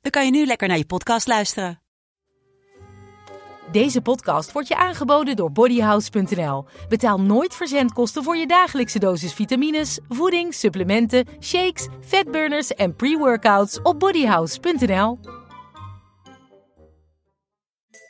dan kan je nu lekker naar je podcast luisteren. Deze podcast wordt je aangeboden door bodyhouse.nl. Betaal nooit verzendkosten voor je dagelijkse dosis vitamines, voeding, supplementen, shakes, fatburners en pre-workouts op bodyhouse.nl.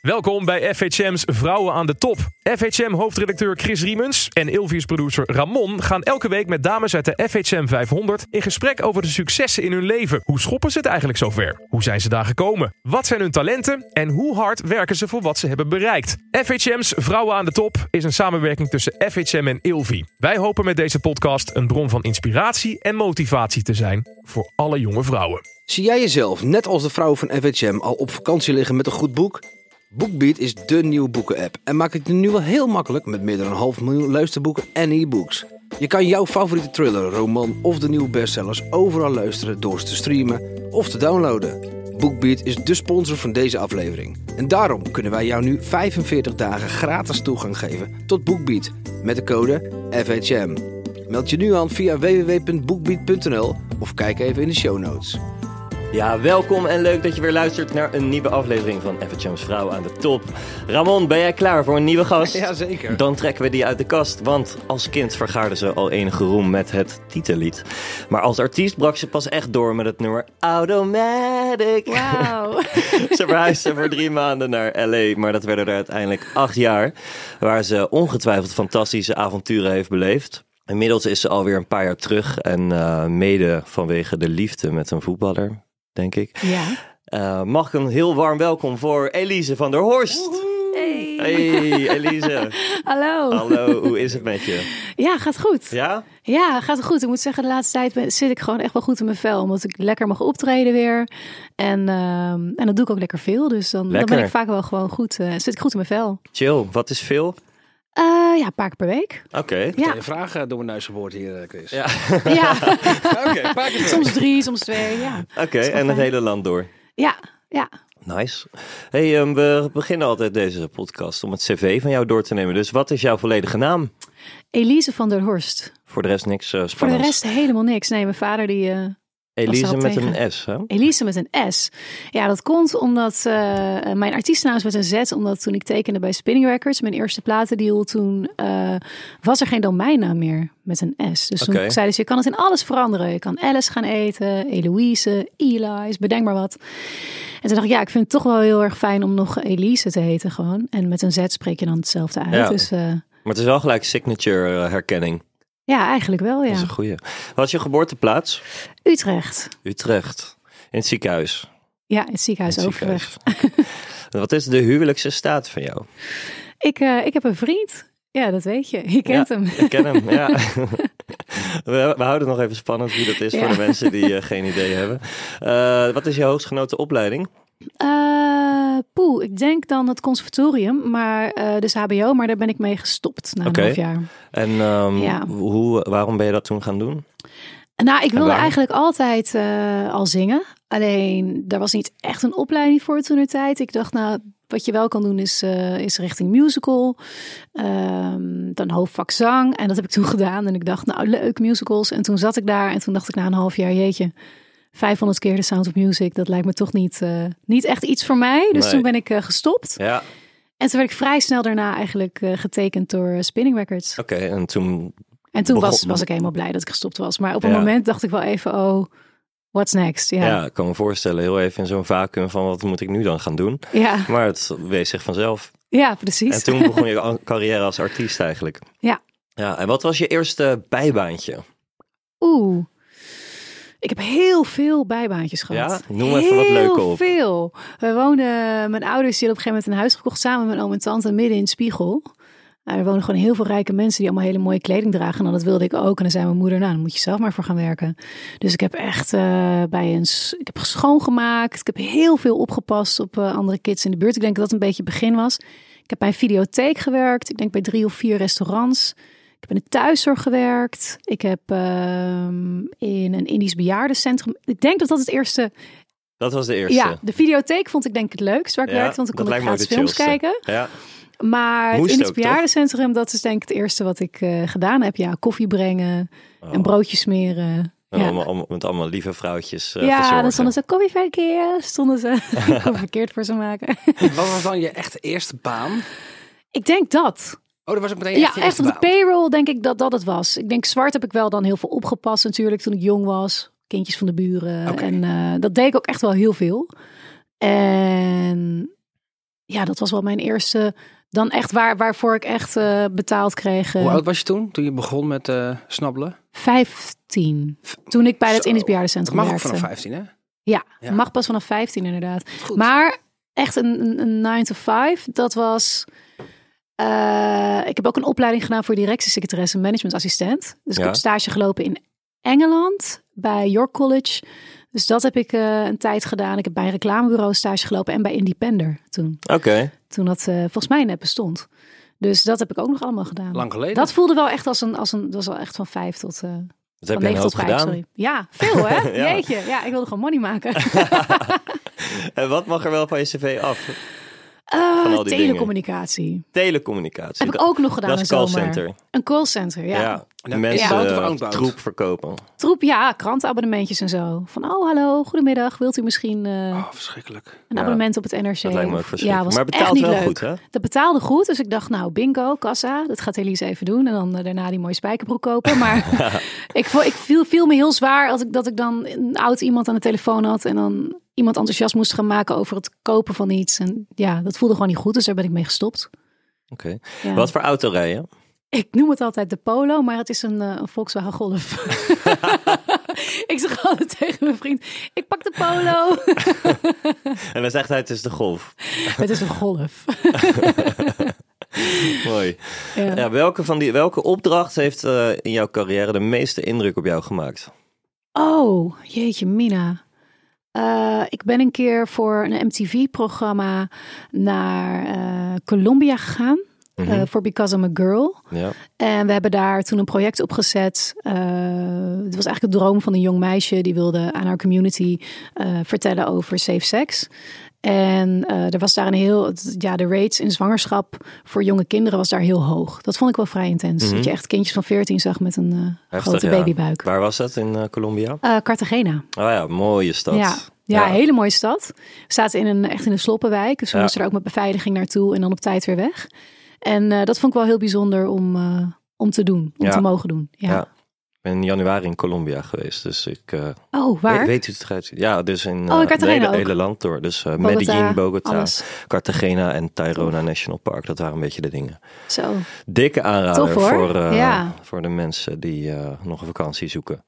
Welkom bij FHM's Vrouwen aan de Top. FHM-hoofdredacteur Chris Riemens en Ilvius producer Ramon gaan elke week met dames uit de FHM 500 in gesprek over de successen in hun leven. Hoe schoppen ze het eigenlijk zover? Hoe zijn ze daar gekomen? Wat zijn hun talenten? En hoe hard werken ze voor wat ze hebben bereikt? FHM's Vrouwen aan de Top is een samenwerking tussen FHM en Ilvi. Wij hopen met deze podcast een bron van inspiratie en motivatie te zijn voor alle jonge vrouwen. Zie jij jezelf, net als de vrouwen van FHM, al op vakantie liggen met een goed boek? BookBeat is dé nieuwe boeken-app en maakt het nu wel heel makkelijk met meer dan een half miljoen luisterboeken en e-books. Je kan jouw favoriete thriller, roman of de nieuwe bestsellers overal luisteren door ze te streamen of te downloaden. BookBeat is de sponsor van deze aflevering. En daarom kunnen wij jou nu 45 dagen gratis toegang geven tot BookBeat met de code FHM. Meld je nu aan via www.bookbeat.nl of kijk even in de show notes. Ja, welkom en leuk dat je weer luistert naar een nieuwe aflevering van FHM's Vrouw aan de Top. Ramon, ben jij klaar voor een nieuwe gast? Jazeker. Dan trekken we die uit de kast, want als kind vergaarde ze al enige roem met het titellied. Maar als artiest brak ze pas echt door met het nummer Automatic. Wauw. ze verhuisde voor drie maanden naar LA, maar dat werden er uiteindelijk acht jaar. Waar ze ongetwijfeld fantastische avonturen heeft beleefd. Inmiddels is ze alweer een paar jaar terug en eh, mede vanwege de liefde met een voetballer, denk ik. Ja. Eh, mag ik een heel warm welkom voor Elise van der Horst. Hey. Hey Elise. Hallo. Hallo, hoe is het met je? Ja, gaat goed. Ja? Ja, gaat goed. Ik moet zeggen, de laatste tijd zit ik gewoon echt wel goed in mijn vel. Omdat ik lekker mag optreden weer. En, ehm, en dat doe ik ook lekker veel. Dus dan, ben ik vaak wel gewoon goed. eh, zit ik goed in mijn vel. Chill, wat is veel? Eh, ja, een paar keer per week. Oké. Ja. Je vragen door mijn neus geboord hier, eh, Chris. Ja. ja. Oké, een paar keer per soms drie, soms twee. Ja. Oké, en het hele land door. Ja, ja. Nice. Hey, ehm, we beginnen altijd deze podcast om het cv van jou door te nemen. Dus wat is jouw volledige naam? Elise van der Horst. Voor de rest niks eh Voor de spannends. rest helemaal niks. Nee, mijn vader die... eh, Elise met een. S, hè? Elise met een S. Ja, dat komt omdat eh, mijn artiestennaam is met een Z. Omdat toen ik tekende bij Spinning Records, mijn eerste platendeal, toen eh, was er geen domeinnaam meer met een S. Dus toen zeiden ze, je kan het in alles veranderen. Je kan Alice gaan eten, Eloise, Eli's, bedenk maar wat. En toen dacht ik, ja, ik vind het toch wel heel erg fijn om nog Elise te heten gewoon. En met een Z spreek je dan hetzelfde uit. Ja. Dus eh, Maar het is wel gelijk signature herkenning. Ja, eigenlijk wel, Dat ja. is een goeie. Wat is je geboorteplaats? Utrecht. Utrecht. In het ziekenhuis. Ja, in het ziekenhuis In het Overvecht. Wat is de huwelijkse staat van jou? Ik, eh, ik heb een vriend. Ja, dat weet je. Je kent Ja, hem. Ik ken hem, ja. We, we houden het nog even spannend wie dat is voor de mensen die eh, geen idee hebben. Eh, wat is je hoogstgenoten opleiding? Poeh, ik denk dan het conservatorium, maar eh dus HBO, maar daar ben ik mee gestopt na een half jaar. En ehm, Ja. hoe, waarom ben je dat toen gaan doen? Nou, ik wilde eigenlijk altijd eh, al zingen. Alleen, daar was niet echt een opleiding voor toen de tijd. Ik dacht, nou, wat je wel kan doen is, is richting musical. Ehm, dan hoofdvak zang. En dat heb ik toen gedaan. En ik dacht, nou, leuk, musicals. En toen zat ik daar en toen dacht ik na een half jaar, jeetje... 500 keer de Sound of Music, dat lijkt me toch niet, eh, niet echt iets voor mij. Dus Nee. toen ben ik eh, gestopt. Ja, En toen werd ik vrij snel daarna eigenlijk eh, getekend door Spinning Records. oké. En toen, En toen was, Begon- was ik helemaal blij dat ik gestopt was. Maar op een Ja. moment dacht ik wel even, oh, what's next? ja. Ja, ik kan me voorstellen, heel even in zo'n vacuüm van wat moet ik nu dan gaan doen? ja, Maar het wees zich vanzelf. ja precies. En toen begon je carrière als artiest eigenlijk. Ja. Ja, en wat was je eerste bijbaantje? Oeh. Ik heb heel veel bijbaantjes gehad. Ja? Noem even wat Heel leuke op. veel. We woonden, mijn ouders die op een gegeven moment een huis gekocht samen met mijn oom en tante midden in Spiegel. Nou, er wonen gewoon heel veel rijke mensen die allemaal hele mooie kleding dragen. En dan dat wilde ik ook. En dan zei mijn moeder, nou, dan moet je zelf maar voor gaan werken. Dus ik heb echt eh, bij een, ik heb schoongemaakt. Ik heb heel veel opgepast op eh, andere kids in de buurt. Ik denk dat dat een beetje het begin was. Ik heb bij een videotheek gewerkt. Ik denk bij drie of vier restaurants. Ik heb in de thuiszorg gewerkt. Ik heb ehm, in een Indisch bejaardencentrum. Ik denk dat dat het eerste. Dat was de eerste. Ja, de videotheek vond ik denk ik het leukst waar ik Ja, werkte. Want dan dat kon ik gratis films chillste. kijken. Ja. Maar het Moest ook, toch? bejaardencentrum, dat is denk ik het eerste wat ik eh, gedaan heb. Ja, koffie brengen, Oh. een broodje smeren. En Ja. allemaal, allemaal- met allemaal lieve vrouwtjes eh ja, verzorgen. dan stonden ze koffieverkeer, stonden ze koffie verkeerd voor ze maken. Wat was dan je echte eerste baan? ik denk dat. Oh, dat was ook meteen Ja, echt je echt op de payroll denk ik dat dat het was. Ik denk zwart heb ik wel dan heel veel opgepast natuurlijk toen ik jong was. Kindjes van de buren. En eh, dat deed ik ook echt wel heel veel. En ja, dat was wel mijn eerste. Dan echt waar, waarvoor ik echt eh, betaald kreeg. eh, Hoe oud was je toen? Toen je begon met eh snabbelen? 15. Toen ik bij het. Indisch Bejaardencentrum mag werkte. vanaf 15, hè? Ja, Ja. mag pas vanaf 15 inderdaad. Goed. Maar echt een 9 to 5, dat was... eh, ik heb ook een opleiding gedaan voor directiesecretaresse en managementassistent. Dus ik Ja. heb stage gelopen in Engeland bij York College. Dus dat heb ik eh, een tijd gedaan. Ik heb bij een reclamebureau stage gelopen en bij Independer toen. Oké. Toen dat eh, volgens mij net bestond. Dus dat heb ik ook nog allemaal gedaan. Lang geleden. Dat voelde wel echt als een, als een, dat was wel echt van vijf tot, eh Dat van heb je een 9 hoop tot 5, gedaan. sorry. Ja, veel hè? Ja. Jeetje. Ja, ik wilde gewoon money maken. En wat mag er wel van je cv af? Eh, dingen. telecommunicatie. Telecommunicatie. Heb ik ook nog gedaan Dat is callcenter. Een callcenter, ja. Ja. Ja. Mensen of eh, troep verkopen. Troep, ja, krantenabonnementjes en zo. Van, oh hallo, goedemiddag. Wilt u misschien eh, Oh, verschrikkelijk. een ja. abonnement op het NRC? Dat lijkt me ook verschrikkelijk. was maar betaalt niet wel leuk. goed, hè? Dat betaalde goed, dus ik dacht, nou, bingo, kassa. Dat gaat Elise even doen. En dan eh, daarna die mooie spijkerbroek kopen. Maar ik, ik viel, viel me heel zwaar als ik, dat ik dan een oud iemand aan de telefoon had. En dan iemand enthousiast moest gaan maken over het kopen van iets. En ja, dat voelde gewoon niet goed, dus daar ben ik mee gestopt. Oké. Ja. Wat voor auto rijden? Ik noem het altijd de Polo, maar het is een, eh, een Volkswagen Golf. ik zeg altijd tegen mijn vriend, ik pak de Polo. En dan zegt hij, het is de Golf. het is een Golf. Mooi. Ja. Ja, welke, van die, welke opdracht heeft eh, in jouw carrière de meeste indruk op jou gemaakt? Oh, jeetje mina. Eh, ik ben een keer voor een MTV-programma naar eh, Colombia gegaan. Mhm. eh, Voor Because I'm a Girl. Ja. En we hebben daar toen een project opgezet. Eh het was eigenlijk een droom van een jong meisje. Die wilde aan haar community eh, vertellen over safe sex. En er was daar een heel... Ja, de rates in zwangerschap voor jonge kinderen was daar heel hoog. Dat vond ik wel vrij intens. Mhm. Dat je echt kindjes van 14 zag met een Heftig, grote ja. babybuik. Waar was dat in Colombia? Cartagena. Oh ja, mooie stad. Ja. Ja, een hele mooie stad. We zaten in een, echt in een sloppenwijk. Dus we Ja. moesten er ook met beveiliging naartoe en dan op tijd weer weg. En eh, dat vond ik wel heel bijzonder om, eh, om te doen. Om Ja. te mogen doen. Ja. Ja. Ik ben in januari in Colombia geweest, dus ik eh, Oh, waar? weet, weet hoe het eruit. Ja, dus in Oh, eh, het hele, hele land door. Dus eh, Bogota, Medellin, Bogota, alles. Cartagena en Tayrona National Park. Dat waren een beetje de dingen. Zo. Dikke aanrader Tof, voor, eh, Ja. voor de mensen die eh, nog een vakantie zoeken.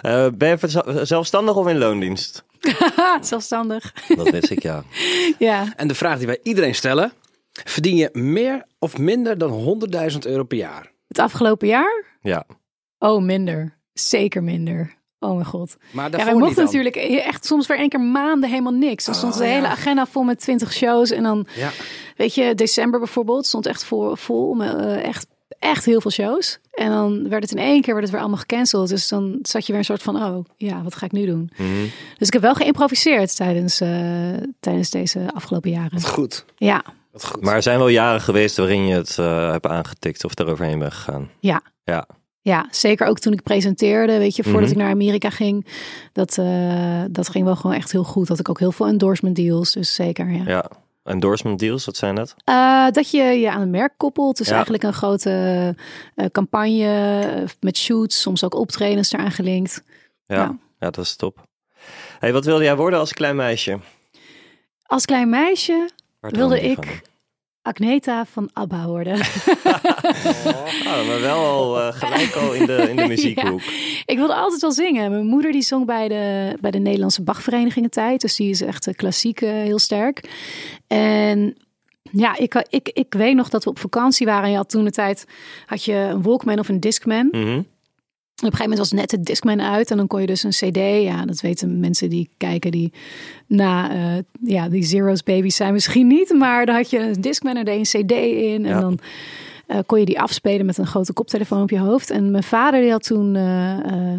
Eh, ben je zelfstandig of in loondienst? Zelfstandig. Dat wist ik, ja. Ja. En de vraag die wij iedereen stellen. Verdien je meer of minder dan 100.000 euro per jaar? Het afgelopen jaar? Ja, Oh, minder. Zeker minder. Oh mijn god. Maar Ja, wij mochten natuurlijk echt soms weer één keer maanden helemaal niks. Dan stond Oh, de hele ja. agenda vol met 20 shows. En dan, Ja. weet je, december bijvoorbeeld stond echt vol, vol met eh, echt, echt heel veel shows. En dan werd het in één keer werd het weer allemaal gecanceld. Dus dan zat je weer een soort van, oh ja, wat ga ik nu doen? Mhm. Dus ik heb wel geïmproviseerd tijdens, eh, tijdens deze afgelopen jaren. Goed. Ja. Maar er zijn wel jaren geweest waarin je het eh, hebt aangetikt of eroverheen bent gegaan. ja. Ja, Ja, zeker ook toen ik presenteerde, weet je, voordat Mhm. ik naar Amerika ging. Dat, eh, dat ging wel gewoon echt heel goed. Had ik ook heel veel endorsement deals, dus zeker, ja. ja. Endorsement deals, wat zijn dat? Eh, dat je je aan een merk koppelt. Dus Ja. eigenlijk een grote eh, campagne met shoots, soms ook optredens eraan gelinkt. Ja, Ja. ja. dat is top. Hey, wat wilde jij worden als klein meisje? Als klein meisje wilde ik Agneta van ABBA worden. van? Oh, maar wel al eh, gelijk al in de, in de muziekhoek. Ik wilde altijd wel zingen. Mijn moeder die zong bij de, bij de Nederlandse Bachvereniging een tijd. Dus die is echt eh, klassiek eh, heel sterk. En Ja, ik, ik, ik weet nog dat we op vakantie waren. En je had toen de tijd had je een Walkman of een Discman. En op een gegeven moment was net de Discman uit. En dan kon je dus een CD. Ja, dat weten mensen die kijken die na eh, ja, die Zero's babies zijn misschien niet. Maar dan had je een Discman er deed een CD in. En Ja. dan eh, kon je die afspelen met een grote koptelefoon op je hoofd. En mijn vader die had toen... eh,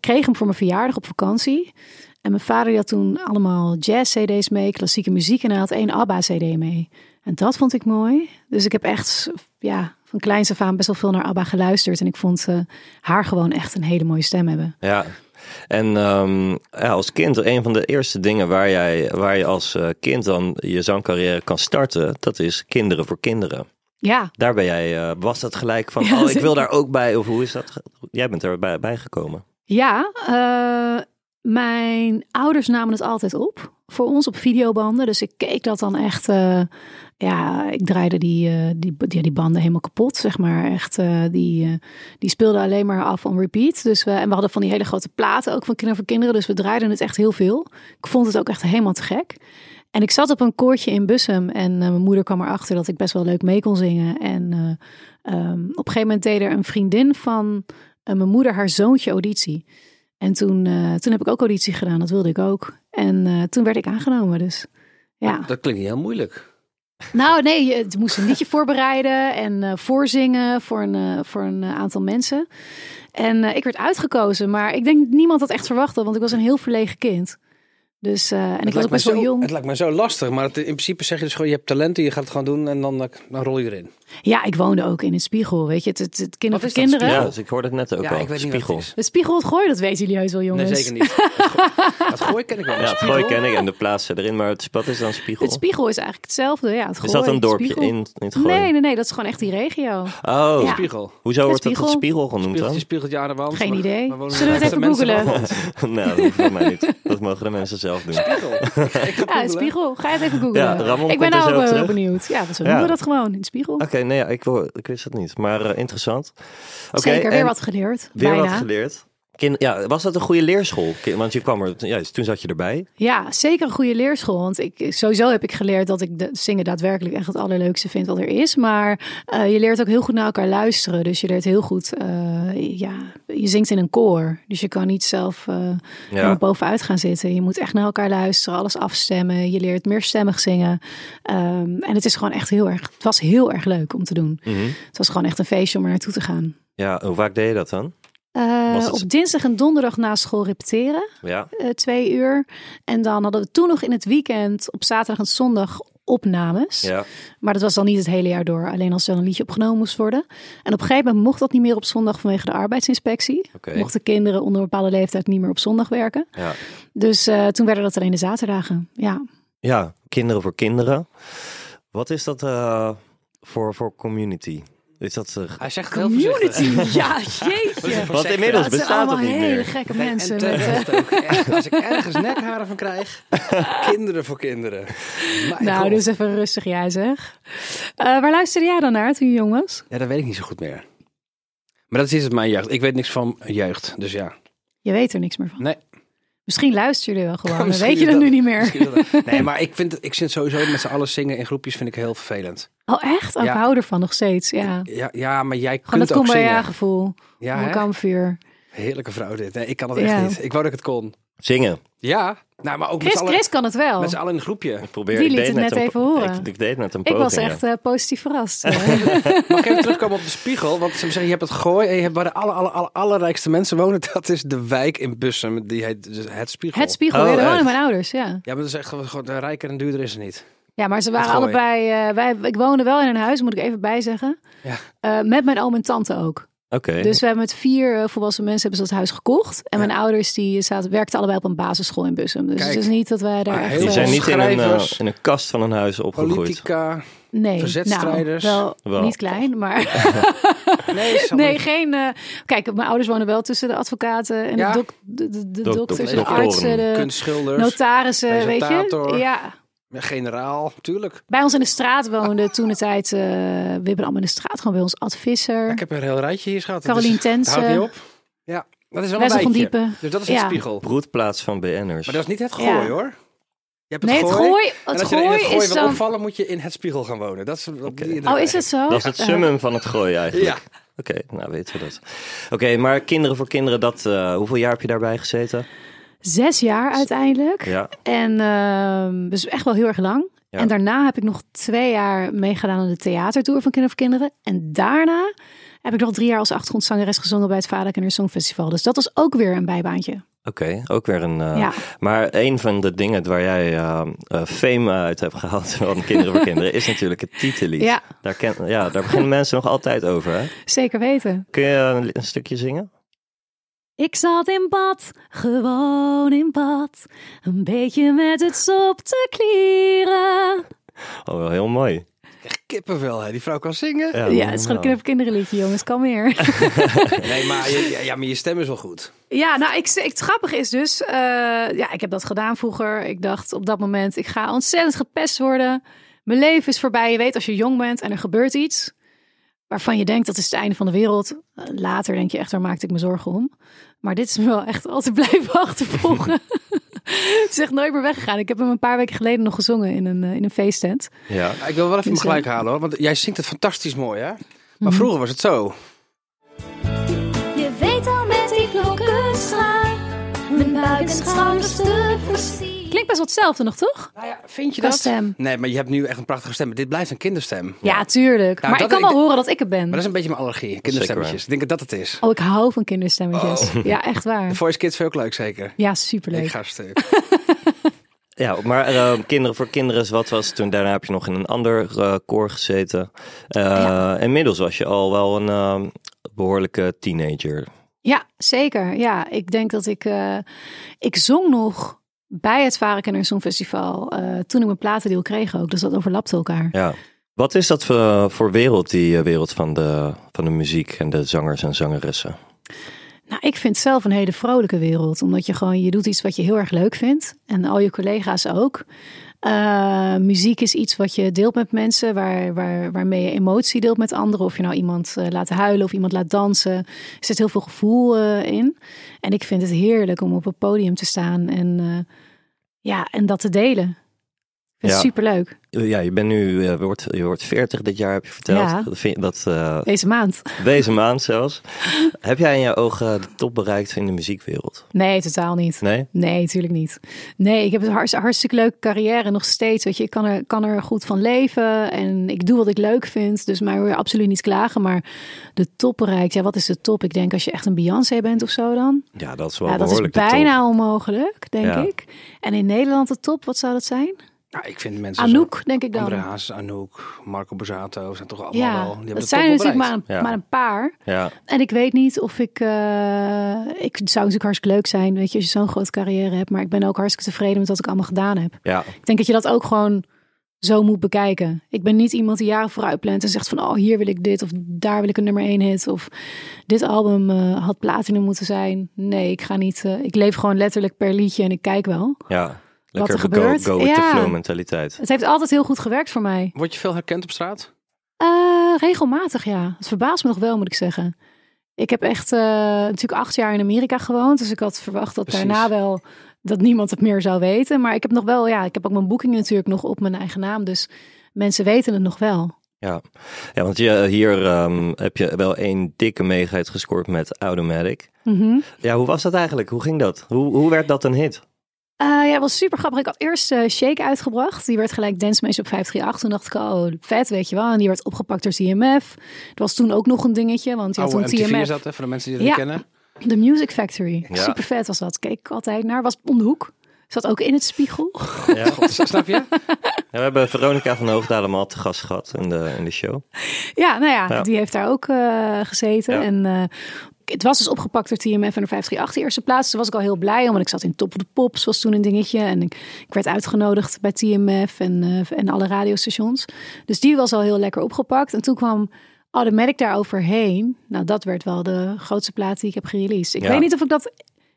kreeg hem voor mijn verjaardag op vakantie. En mijn vader die had toen allemaal jazz-cd's mee, klassieke muziek. En hij had één ABBA-cd mee. En dat vond ik mooi. Dus ik heb echt ja, van kleins af aan best wel veel naar ABBA geluisterd. En ik vond eh, haar gewoon echt een hele mooie stem hebben. Ja. En ehm, ja, als kind, een van de eerste dingen waar, jij, waar je als eh, kind dan je zangcarrière kan starten, dat is Kinderen voor Kinderen. Ja, Daar ben jij, eh, was dat gelijk van, Ja, oh ik wil daar ook bij, of hoe is dat? Jij bent er bij, bij gekomen. ja mijn ouders namen het altijd op voor ons op videobanden. Dus ik keek dat dan echt. eh, ja, ik draaide die, eh, die, die, die banden helemaal kapot, zeg maar. Echt, eh, die, die speelden alleen maar af on repeat. Dus we, en we hadden van die hele grote platen ook van Kinderen voor Kinderen. Dus we draaiden het echt heel veel. Ik vond het ook echt helemaal te gek. En ik zat op een koortje in Bussum en mijn moeder kwam erachter dat ik best wel leuk mee kon zingen. En eh, ehm, op een gegeven moment deed er een vriendin van mijn moeder haar zoontje auditie. En toen, eh, toen heb ik ook auditie gedaan, dat wilde ik ook. En eh, toen werd ik aangenomen, dus ja. Dat klinkt heel moeilijk. Nou nee, je je moest een liedje voorbereiden en eh, voorzingen voor een, voor een aantal mensen. En ik werd uitgekozen, maar ik denk dat niemand dat echt verwachtte, want ik was een heel verlegen kind. Dus, eh, en ik Het was ook lijkt, me best wel zo, jong. het lijkt me zo lastig, maar het, in principe zeg je dus gewoon, je hebt talenten, je gaat het gewoon doen en dan, eh, dan rol je erin. Ja, ik woonde ook in het Spiegel, weet je. Het, het, het kinderen voor is. Ja, dus ik hoorde het net ook ja, al. ik weet niet Spiegel. wat het is. Het Spiegel het gooi, dat weten jullie heus wel, jongens. Nee, zeker niet. Het go- Het gooi ken ik wel. Ja, het gooi ken ik en de plaatsen erin, maar het, wat is dan Spiegel? Het Spiegel is eigenlijk hetzelfde, ja. Het is gooi, dat een dorpje in, in het gooi? Nee, nee, nee, dat is gewoon echt die regio. Oh, Ja. Spiegel. hoezo wordt dat Spiegel. het Spiegel genoemd dan? spiegeltje aan de wand. Geen idee. Zullen we het even rond. nou, dat mij niet. Dat mogen de mensen zelf doen. Spiegel. Ik ga het Ja. Spiegel. Ga even googlen. Ja, Ramon ik ben er nou zo ook terug. benieuwd. Ja, zo Ja. noemen we dat gewoon, in Spiegel. Oké, nee, ja, ik, wil- ik wist het niet, maar eh, interessant. Oké, Zeker, weer wat geleerd. Weer Bijna. wat geleerd. Kind, ja, was dat een goede leerschool? Want je kwam er, ja, toen zat je erbij. Ja, zeker een goede leerschool. Want ik, sowieso heb ik geleerd dat ik de, zingen daadwerkelijk echt het allerleukste vind wat er is. Maar eh, je leert ook heel goed naar elkaar luisteren. Dus je leert heel goed, eh, ja, je zingt in een koor. Dus je kan niet zelf eh bovenuit gaan zitten. Je moet echt naar elkaar luisteren, alles afstemmen. Je leert meerstemmig zingen. Ehm, en het is gewoon echt heel erg, het was heel erg leuk om te doen. Mhm. Het was gewoon echt een feestje om er naartoe te gaan. Ja, hoe vaak deed je dat dan? Eh, het- op dinsdag en donderdag na school repeteren. Ja, eh, twee uur. En dan hadden we toen nog in het weekend op zaterdag en zondag opnames. ja. Maar dat was dan niet het hele jaar door. Alleen als er een liedje opgenomen moest worden. En op een gegeven moment mocht dat niet meer op zondag vanwege de arbeidsinspectie. Mochten kinderen onder een bepaalde leeftijd niet meer op zondag werken. Ja. Dus eh, toen werden dat alleen de zaterdagen. Ja. ja, kinderen voor kinderen. Wat is dat voor, voor community? Is dat, eh, Hij zegt heel. Community, ja, jeetje. want inmiddels bestaat allemaal dat niet hele meer. gekke Nee, mensen. en met, terecht ook. Echt, Als ik ergens nekharen van krijg, kinderen voor kinderen. Nou, god. dus even rustig jij zeg. Eh, waar luisterde jij dan naar toen je jong was? Ja, dat weet ik niet zo goed meer. Maar dat is het mijn jeugd. Ik weet niks van jeugd, dus ja. Je weet er niks meer van. Nee. Misschien luister je er wel gewoon. Dan weet je dat dat- nu niet meer. Dat- Nee, maar ik vind, het- ik vind sowieso met z'n allen zingen in groepjes vind ik heel vervelend. Oh, echt? Oh, Ja. Ik hou ervan nog steeds. Ja. Ja, ja maar jij Gewoon kunt dat ook zingen. Kumbaya-gevoel. Ja, Ja, een kampvuur. Heerlijke vrouw dit. Nee, ik kan het echt Ja. niet. Ik wou dat ik het kon. Zingen. Ja, nou, maar ook met Chris, z'n allen, Chris kan het wel. met z'n allen in een groepje. Ik probeer, Die ik liet het net een even horen. Ik, ik deed net een Ik poging. was ja. echt eh, positief verrast. Eh, Mag ik even terugkomen op de spiegel? Want ze zeggen, je hebt het gooi en je hebt waar de alle, alle, alle, allerrijkste mensen wonen. Dat is de wijk in Bussum. Die heet dus het spiegel. het spiegel. Oh, ja, daar wonen mijn ouders, ja. Ja, maar dat is echt gewoon, eh, rijker en duurder is het niet. Ja, maar ze waren allebei... eh, wij, ik woonde wel in een huis, moet ik even bijzeggen. Ja. Eh, met mijn oom en tante ook. Oké. Dus we hebben met vier eh, volwassen mensen hebben ze dat huis gekocht. En Ja. mijn ouders die zaten, werkten allebei op een basisschool in Bussum. Dus Kijk. het is niet dat wij daar echt... Die eh, zijn niet in een, eh, schrijvers. in een kast van een huis opgegroeid. Politica. nee, verzetstrijders. Nou, wel, Wel. niet klein, maar... Nee, geen. eh, kijk, mijn ouders wonen wel tussen de advocaten en Ja. de, dok- de, de, de Dok- dokters, de artsen, de kunstschilders. notarissen, weet je. Ja. Generaal, tuurlijk. Bij ons in de straat woonde toen de tijd, eh, we hebben allemaal in de straat gewoon bij ons Ad Visser, Ik heb een heel rijtje hier gehad. Carolien Dat is- Tense, Houdt niet op. Ja, dat is wel een van. Diepen. Dus dat is Ja. een spiegel. Broedplaats van BN'ers. Maar dat is niet het gooi Ja. hoor. Je hebt Nee, het gooi. gooi, En het als je in gooi het gooi is wil opvallen, moet je in het spiegel gaan wonen. Dat is, die Oh, is het zo? Dat is het summum van het gooien eigenlijk. Ja. Oké, nou weten we dat. Oké, maar kinderen voor kinderen, dat, eh, hoeveel jaar heb je daarbij gezeten? Zes jaar uiteindelijk. Ja, En ehm, dus echt wel heel erg lang. Ja. En daarna heb ik nog twee jaar meegedaan aan de theatertour van Kinderen voor Kinderen. En daarna heb ik nog drie jaar als achtergrondzangeres gezongen bij het Vaderkinder Songfestival. Dus dat was ook weer een bijbaantje. oké, ook weer een... eh, Ja. Maar een van de dingen waar jij eh, eh, fame uit hebt gehaald van Kinderen voor Kinderen is natuurlijk het titellied. Ja. Daar, ken, ja, daar beginnen mensen nog altijd over. Hè? Zeker weten. Kun je een, een stukje zingen? Ik zat in bad, gewoon in bad. Een beetje met het sop te klieren. Oh, wel heel mooi. Echt kippenvel, hè. Die vrouw kan zingen. Ja, het is gewoon een liedje, jongens. Kan meer. Nee, maar je, ja, maar je stem is wel goed. Ja, nou, ik, ik, het grappige is dus, eh, ja, ik heb dat gedaan vroeger. Ik dacht op dat moment, ik ga ontzettend gepest worden. Mijn leven is voorbij. Je weet, als je jong bent en er gebeurt iets waarvan je denkt dat is het einde van de wereld. Later denk je echt, daar maakte ik me zorgen om. Maar dit is me wel echt altijd blijven achtervolgen. het is echt nooit meer weggegaan. Ik heb hem een paar weken geleden nog gezongen in een, eh, in een feesttent. Ja. Ik wil wel even Dus, mijn gelijk halen, hoor. Want jij zingt het fantastisch mooi, hè? Maar Mhm. vroeger was het zo. Je weet al met die vlokkenstraal, mijn buik en schouders te voorzien. Klinkt best wel hetzelfde nog, toch? Nou ja, vind je Qua dat? stem. Nee, maar je hebt nu echt een prachtige stem. Maar dit blijft een kinderstem. Ja, tuurlijk. Nou, maar ik dat- kan wel ik- horen dat ik het ben. Maar dat is een beetje mijn allergie, kinderstemmetjes. Ik denk dat dat het is. Oh, ik hou van kinderstemmetjes. Ja, echt waar. De Voice Kids vind ook leuk, zeker? Ja, superleuk. Ik ga stuk. Ja, maar eh, Kinderen voor Kinderen is wat was toen. Daarna heb je nog in een ander eh, koor gezeten. Eh, Inmiddels was je al wel een eh, behoorlijke teenager. Ja, zeker. Ja, ik denk dat ik... eh, ik zong nog bij het Varenkenner Songfestival eh, toen ik mijn platendeal kreeg ook. Dus dat overlapte elkaar. Ja. Wat is dat voor, voor wereld, die eh, wereld van de, van de muziek en de zangers en zangeressen? Nou, ik vind het zelf een hele vrolijke wereld. Omdat je gewoon, je doet iets wat je heel erg leuk vindt. En al je collega's ook. Eh, muziek is iets wat je deelt met mensen, waar, waar, waarmee je emotie deelt met anderen. Of je nou iemand laat huilen of iemand laat dansen. Er zit heel veel gevoel in. En ik vind het heerlijk om op een podium te staan en, ja, en dat te delen. Vind Ja. superleuk. Ja, je bent nu, eh, wordt, je wordt 40 dit jaar, heb je verteld. Ja. Dat, vind, dat eh, Deze maand. deze maand zelfs. heb jij in je ogen de top bereikt in de muziekwereld? Nee, totaal niet. Nee? Nee, natuurlijk niet. Nee, ik heb een hartstikke, hartstikke leuke carrière nog steeds. Weet je, ik kan er, kan er goed van leven en ik doe wat ik leuk vind. Dus mij hoor je absoluut niet klagen. Maar de top bereikt, ja, wat is de top? Ik denk als je echt een Beyoncé bent of zo dan. Ja, dat is wel Ja, dat is bijna onmogelijk, denk Ja. ik. En in Nederland de top, wat zou dat zijn? Nou, ik vind mensen Anouk, denk ik zo... dan. Andreas, Anouk, Marco Borsato zijn toch allemaal wel... Ja, Die hebben dat zijn wel natuurlijk maar een, Ja. maar een paar. Ja, En ik weet niet of ik. eh, ik het zou natuurlijk hartstikke leuk zijn, weet je, als je zo'n grote carrière hebt. Maar ik ben ook hartstikke tevreden met wat ik allemaal gedaan heb. ja. Ik denk dat je dat ook gewoon zo moet bekijken. Ik ben niet iemand die jaren vooruit plant en zegt van oh hier wil ik dit of daar wil ik een nummer één hit of dit album eh, had platinum moeten zijn. Nee, ik ga niet. eh, ik leef gewoon letterlijk per liedje en ik kijk wel. ja. Lekker er de go, gebeurt. go with the Ja. flow mentaliteit. Het heeft altijd heel goed gewerkt voor mij. Word je veel herkend op straat? Eh, regelmatig, ja. Het verbaast me nog wel, moet ik zeggen. Ik heb echt eh, natuurlijk acht jaar in Amerika gewoond. Dus ik had verwacht dat Precies. daarna wel dat niemand het meer zou weten. Maar ik heb nog wel, ja, ik heb ook mijn boeking natuurlijk nog op mijn eigen naam. Dus mensen weten het nog wel. Ja, ja want je, hier ehm, heb je wel één dikke megahit gescoord met Automatic. Mhm. Ja, hoe was dat eigenlijk? Hoe ging dat? Hoe, hoe werd dat een hit? Eh, ja, het was super grappig. Ik had eerst eh, Shake uitgebracht. Die werd gelijk Dance op 538. Toen dacht ik, oh, vet, weet je wel. En die werd opgepakt door TMF. Dat was toen ook nog een dingetje. Want je had toen MTV TMF. hè, voor de mensen die dat Ja. kennen. The Music Factory. Ja. Super vet was dat. Keek ik altijd naar. Was om de hoek. Zat ook in het spiegel. Ja. Snap je? Ja, we hebben Veronica van Hoogdalen al te gast gehad in de, in de show. Ja, nou ja, Ja. die heeft daar ook eh, gezeten. Ja. En eh, het was dus opgepakt door TMF en de 538 de eerste plaats. Toen was ik al heel blij om, want ik zat in Top of the Pops, was toen een dingetje. En ik, ik werd uitgenodigd bij TMF en, eh, en alle radiostations. Dus die was al heel lekker opgepakt. En toen kwam Automatic daar overheen. Nou, dat werd wel de grootste plaat die ik heb gereleased. Ik Ja. weet niet of ik dat...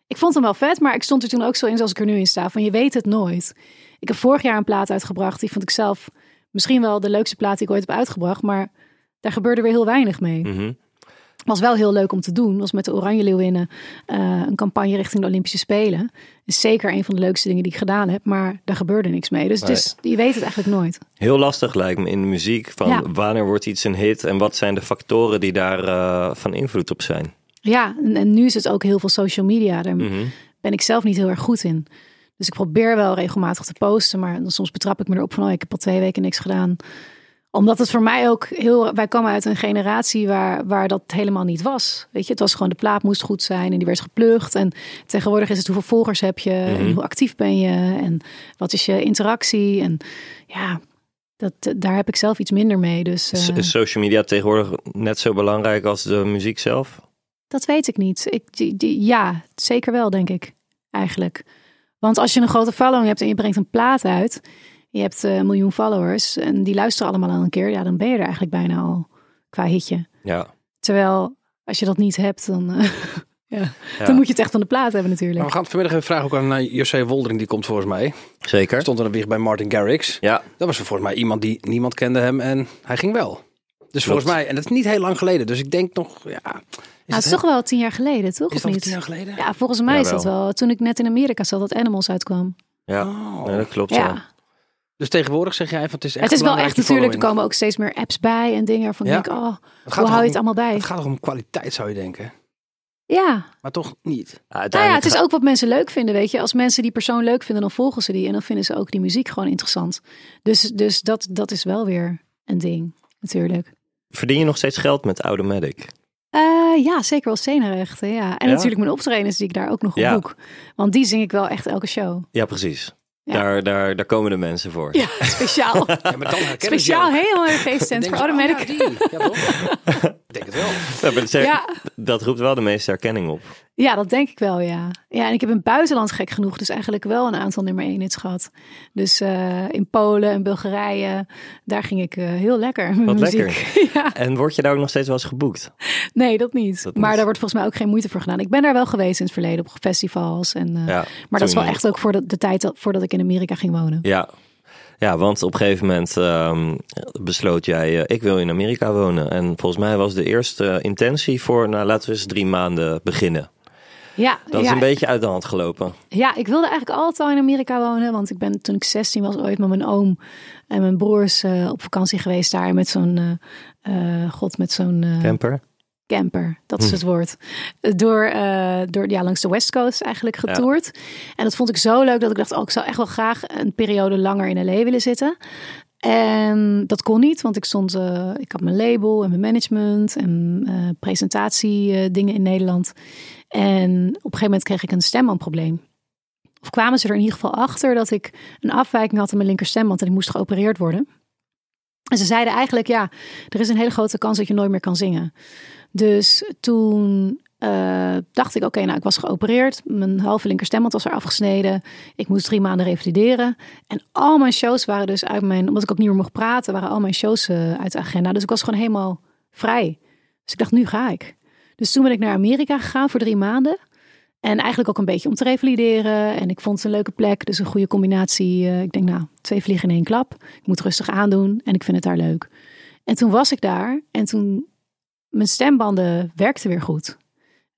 Ik vond hem wel vet, maar ik stond er toen ook zo in zoals ik er nu in sta. Van je weet het nooit. Ik heb vorig jaar een plaat uitgebracht. Die vond ik zelf misschien wel de leukste plaat die ik ooit heb uitgebracht. Maar daar gebeurde weer heel weinig mee. Mhm. Was wel heel leuk om te doen. Was met de Oranje Leeuwinnen eh, een campagne richting de Olympische Spelen. Is zeker een van de leukste dingen die ik gedaan heb. Maar daar gebeurde niks mee. Dus, dus je weet het eigenlijk nooit. Heel lastig lijkt me in de muziek. Van Ja. wanneer wordt iets een hit en wat zijn de factoren die daar eh, van invloed op zijn? Ja, en, en nu is het ook heel veel social media. Daar Mhm. ben ik zelf niet heel erg goed in. Dus ik probeer wel regelmatig te posten. Maar dan soms betrap ik me erop van... Oh, ik heb al twee weken niks gedaan. Omdat het voor mij ook heel... Wij komen uit een generatie waar, waar dat helemaal niet was. Weet je, het was gewoon de plaat moest goed zijn. En die werd geplukt. En tegenwoordig is het hoeveel volgers heb je. En hoe actief ben je. En wat is je interactie. En ja, dat, daar heb ik zelf iets minder mee. Dus Is, eh, is social media tegenwoordig net zo belangrijk als de muziek zelf? Dat weet ik niet. Ik, die, die, ja, zeker wel, denk ik. Eigenlijk. Want als je een grote following hebt en je brengt een plaat uit. Je hebt eh, een miljoen followers en die luisteren allemaal aan een keer. Ja, dan ben je er eigenlijk bijna al qua hitje. Ja. Terwijl als je dat niet hebt, dan, eh, ja, Ja. dan moet je het echt van de plaat hebben natuurlijk. Maar we gaan vanmiddag even vragen ook aan uh, José Woldering. Die komt volgens mij. Zeker. Stond er een wieg bij Martin Garrix. Ja, Dat was volgens mij iemand die niemand kende hem en hij ging wel. Dus volgens mij, en dat is niet heel lang geleden. Dus ik denk nog, ja. Is nou, het is toch wel tien jaar geleden, toch? Is Of dat niet? tien jaar geleden? Ja, volgens mij is dat wel. Toen ik net in Amerika zat, dat Animals uitkwam. ja. Oh. Nee, dat klopt. Ja, Ja. Dus tegenwoordig zeg jij van het is echt het is wel echt natuurlijk. Er komen ook steeds meer apps bij en dingen waarvan Ja. ik denk, oh, hoe hou je het om- allemaal bij? Het gaat toch om kwaliteit zou je denken. Ja, Maar toch niet. Nou ja, het is ook wat mensen leuk vinden, weet je. Als mensen die persoon leuk vinden, dan volgen ze die. En dan vinden ze ook die muziek gewoon interessant. Dus, dus dat, dat is wel weer een ding, natuurlijk. Verdien je nog steeds geld met Automatic? Eh, ja, zeker wel scenerechten, ja. En Ja? natuurlijk mijn optredens die ik daar ook nog op Ja. boek. Want die zing ik wel echt elke show. Ja, precies. Ja. Daar, daar, daar komen de mensen voor. Ja, speciaal. Ja, maar dan speciaal helemaal naar de feesttent voor Automatic. oh, ja, die. Ja, toch? ik denk het wel. Ja. dat roept wel de meeste herkenning op. Ja, dat denk ik wel, ja. Ja, en ik heb in het buitenland gek genoeg dus eigenlijk wel een aantal nummer 1 hits gehad. Dus eh, in Polen en Bulgarije, daar ging ik eh, heel lekker met Wat muziek. lekker. ja. En word je daar ook nog steeds wel eens geboekt? Nee, dat niet. Dat maar niet. daar wordt volgens mij ook geen moeite voor gedaan. Ik ben daar wel geweest in het verleden op festivals. En, eh, Ja, maar dat is wel echt ook voor de, de tijd dat, voordat ik in Amerika ging wonen. Ja. Ja, want op een gegeven moment ehm, besloot jij, ik wil in Amerika wonen. En volgens mij was de eerste intentie voor, nou laten we eens drie maanden beginnen. Ja, Dat is ja, een beetje uit de hand gelopen. ja, ik wilde eigenlijk altijd al in Amerika wonen. Want ik ben toen ik 16 was ooit met mijn oom en mijn broers eh, op vakantie geweest daar. Met zo'n, eh, eh, god, met zo'n... Camper? camper, dat is het woord. Door, door ja, langs de West Coast eigenlijk getoerd. En dat vond ik zo leuk dat ik dacht, oh, ik zou echt wel graag een periode langer in LA willen zitten. En dat kon niet, want ik stond, eh, ik had mijn label en mijn management en eh presentatie eh, in Nederland. En op een gegeven moment kreeg ik een stembandprobleem. Of kwamen ze er in ieder geval achter dat ik een afwijking had in mijn linker stemband en die moest geopereerd worden. En ze zeiden eigenlijk, ja, er is een hele grote kans dat je nooit meer kan zingen. Dus toen eh, dacht ik, oké, nou, ik was geopereerd. Mijn halve linker stemband was er afgesneden. Ik moest drie maanden revalideren. En al mijn shows waren dus uit mijn, omdat ik ook niet meer mocht praten, waren al mijn shows eh, uit de agenda. Dus ik was gewoon helemaal vrij. Dus ik dacht, nu ga ik. Dus toen ben ik naar Amerika gegaan voor drie maanden. En eigenlijk ook een beetje om te revalideren. En ik vond het een leuke plek. Dus een goede combinatie. Eh, ik denk, nou, twee vliegen in één klap. Ik moet rustig aandoen. En ik vind het daar leuk. En toen was ik daar. En toen, mijn stembanden werkten weer goed.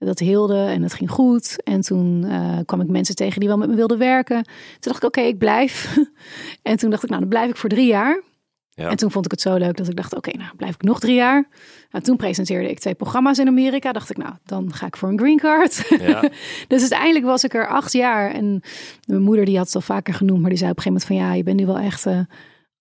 Dat heelde en het ging goed. En toen eh, kwam ik mensen tegen die wel met me wilden werken. Toen dacht ik, oké, ik blijf. en toen dacht ik, nou, dan blijf ik voor drie jaar. Ja. En toen vond ik het zo leuk dat ik dacht, oké, nou blijf ik nog drie jaar. Nou, toen presenteerde ik twee programma's in Amerika. Dacht ik, nou, dan ga ik voor een green card. Ja. dus uiteindelijk was ik er acht jaar. En mijn moeder die had het al vaker genoemd, maar die zei op een gegeven moment van, ja, je bent nu wel echt eh,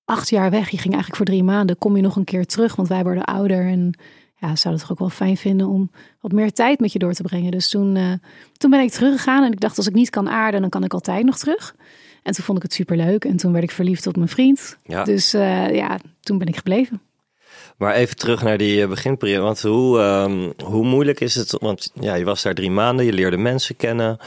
acht jaar weg. Je ging eigenlijk voor drie maanden. Kom je nog een keer terug, want wij worden ouder. En ja, zou het toch ook wel fijn vinden om wat meer tijd met je door te brengen. Dus toen, eh, toen ben ik teruggegaan en ik dacht, als ik niet kan aarden, dan kan ik altijd nog terug. En toen vond ik het super leuk. En toen werd ik verliefd op mijn vriend. Ja. Dus eh, ja, toen ben ik gebleven. Maar even terug naar die eh, beginperiode. Want hoe, ehm, hoe moeilijk is het? Want ja, je was daar drie maanden, je leerde mensen kennen.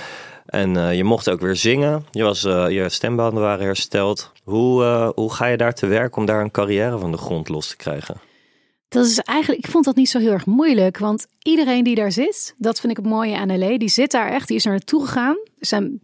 En je mocht ook weer zingen. Je, was, je stembanden waren hersteld. Hoe, hoe ga je daar te werk om daar een carrière van de grond los te krijgen? Dat is eigenlijk, ik vond dat niet zo heel erg moeilijk. Want iedereen die daar zit, dat vind ik het mooie aan LA, die zit daar echt, die is er naartoe gegaan. Er zijn,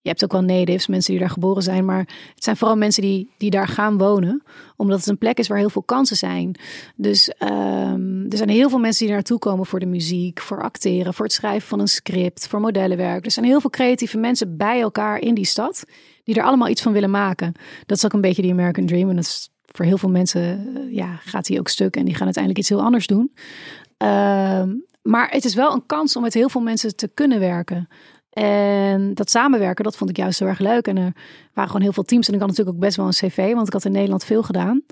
Je hebt ook wel natives, mensen die daar geboren zijn. Maar het zijn vooral mensen die, die daar gaan wonen. Omdat het een plek is waar heel veel kansen zijn. Dus ehm, er zijn heel veel mensen die naartoe komen voor de muziek, voor acteren, voor het schrijven van een script, voor modellenwerk. Er zijn heel veel creatieve mensen bij elkaar in die stad. Die er allemaal iets van willen maken. Dat is ook een beetje die American Dream. En dat is voor heel veel mensen eh, ja, gaat die ook stuk. En die gaan uiteindelijk iets heel anders doen. Ehm, maar het is wel een kans om met heel veel mensen te kunnen werken. En dat samenwerken, dat vond ik juist heel erg leuk. En er waren gewoon heel veel teams. En ik had natuurlijk ook best wel een cv, want ik had in Nederland veel gedaan.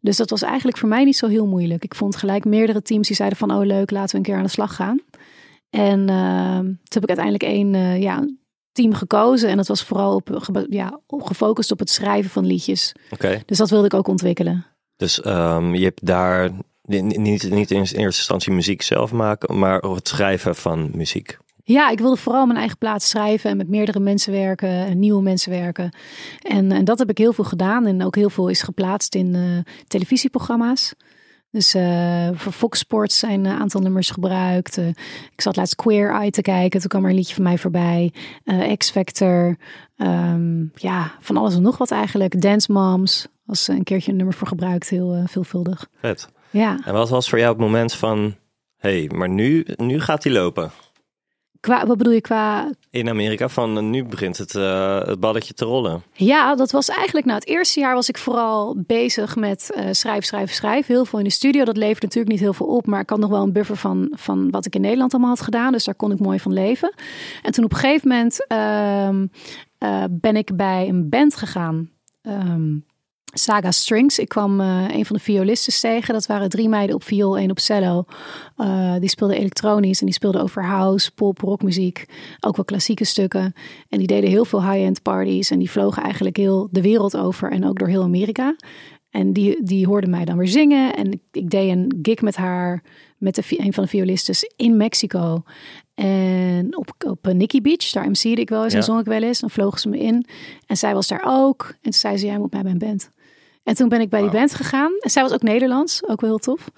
Dus dat was eigenlijk voor mij niet zo heel moeilijk. Ik vond gelijk meerdere teams die zeiden van, oh leuk, laten we een keer aan de slag gaan. En uh, toen heb ik uiteindelijk één uh, ja, team gekozen. En dat was vooral op, ja, gefocust op het schrijven van liedjes. Oké. Dus dat wilde ik ook ontwikkelen. Dus um, je hebt daar niet, niet, niet in eerste instantie muziek zelf maken, maar het schrijven van muziek. Ja, ik wilde vooral mijn eigen plaats schrijven en met meerdere mensen werken en nieuwe mensen werken. En, en dat heb ik heel veel gedaan en ook heel veel is geplaatst in uh, televisieprogramma's. Dus uh, voor Fox Sports zijn een aantal nummers gebruikt. Uh, ik zat laatst Queer Eye te kijken. Toen kwam er een liedje van mij voorbij. X Factor. Um, ja, van alles en nog wat eigenlijk. Dance Moms was een keertje een nummer voor gebruikt. Heel veelvuldig. Vet. Ja. En wat was voor jou het moment van... Hé, hey, maar nu, nu gaat hij lopen? Qua, wat bedoel je qua... In Amerika, van nu begint het, uh, het balletje te rollen. Ja, dat was eigenlijk... Nou, het eerste jaar was ik vooral bezig met uh, schrijven, schrijven, schrijven. Heel veel in de studio. Dat levert natuurlijk niet heel veel op. Maar ik had nog wel een buffer van, van wat ik in Nederland allemaal had gedaan. Dus daar kon ik mooi van leven. En toen op een gegeven moment uh, ben ik bij een band gegaan. Um, Saga Strings. Ik kwam uh, een van de violisten tegen. Dat waren drie meiden op viool, één op cello. Uh, die speelden elektronisch en die speelden over house, pop, rockmuziek. Ook wel klassieke stukken. En die deden heel veel high-end parties. En die vlogen eigenlijk heel de wereld over en ook door heel Amerika. En die, die hoorde mij dan weer zingen. En ik, ik deed een gig met haar, met de, een van de violistes in Mexico. En op, op Nikki Beach, daar MC'de ik wel eens ja. en zong ik wel eens. Dan vlogen ze me in. En zij was daar ook. En toen zei ze, jij moet bij mijn band. En toen ben ik bij die band gegaan. En zij was ook Nederlands, ook wel heel tof.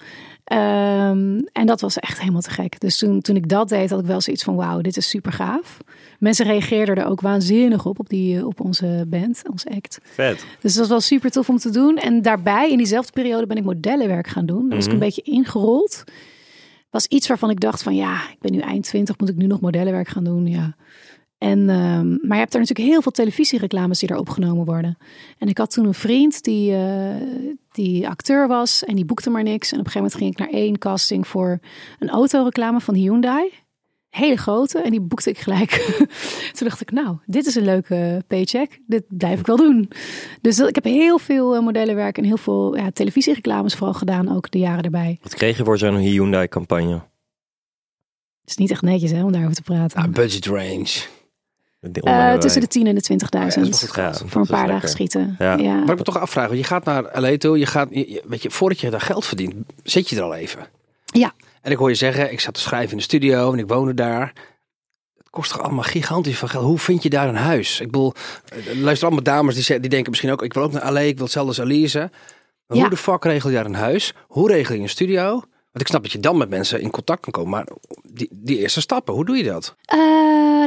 Um, en dat was echt helemaal te gek. Dus toen, toen ik dat deed, had ik wel zoiets van: wauw, dit is super gaaf. Mensen reageerden er ook waanzinnig op, op, die, op onze band, onze act. Vet. Dus dat was wel super tof om te doen. En daarbij, in diezelfde periode, ben ik modellenwerk gaan doen. Dat was ik een beetje ingerold. Was iets waarvan ik dacht: van ja, ik ben nu eind 20, moet ik nu nog modellenwerk gaan doen? Ja. En, um, maar je hebt er natuurlijk heel veel televisiereclames die er opgenomen worden. En ik had toen een vriend die, uh, die acteur was en die boekte maar niks. En op een gegeven moment ging ik naar één casting voor een autoreclame van Hyundai. Hele grote. En die boekte ik gelijk. toen dacht ik, nou, dit is een leuke paycheck. Dit blijf ik wel doen. Dus ik heb heel veel modellenwerk en heel veel ja, televisiereclames vooral gedaan, ook de jaren erbij. Wat kreeg je voor zo'n Hyundai-campagne? Het is niet echt netjes hè, om daarover te praten. Ah, budget range. Uh, tussen de 10 en de 20.000. Ja, ja, voor een paar dagen schieten. Ja. Ja. Wat ik me toch afvraag, want je gaat naar LA toe, je gaat, je, weet je, voordat je daar geld verdient, zit je er al even. Ja. En ik hoor je zeggen, ik zat te schrijven in de studio en ik woonde daar. Het kost toch allemaal gigantisch veel geld. Hoe vind je daar een huis? Ik bedoel, luister allemaal dames die, die denken misschien ook, ik wil ook naar LA, ik wil hetzelfde als Elise. Maar hoe de fuck regel je daar een huis? Hoe regel je een studio? Want ik snap dat je dan met mensen in contact kan komen. Maar die, die eerste stappen, hoe doe je dat? Uh,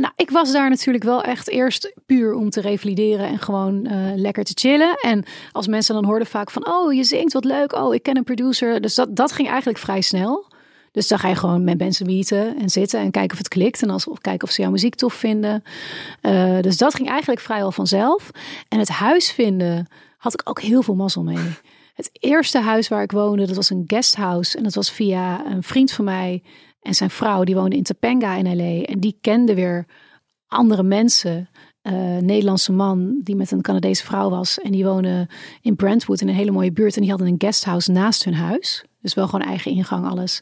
nou, ik was daar natuurlijk wel echt eerst puur om te revalideren en gewoon uh, lekker te chillen. En als mensen dan hoorden vaak van, oh, je zingt, wat leuk. Oh, ik ken een producer. Dus dat, dat ging eigenlijk vrij snel. Dus dan ga je gewoon met mensen meeten en zitten en kijken of het klikt. En als, of kijken of ze jouw muziek tof vinden. Uh, dus dat ging eigenlijk vrijwel vanzelf. En het huis vinden had ik ook heel veel mazzel mee. Het eerste huis waar ik woonde, dat was een guesthouse. En dat was via een vriend van mij en zijn vrouw. Die woonde in Topanga in L.A. En die kende weer andere mensen. Uh, Nederlandse man die met een Canadese vrouw was. En die woonde in Brentwood in een hele mooie buurt. En die hadden een guesthouse naast hun huis. Dus wel gewoon eigen ingang, alles.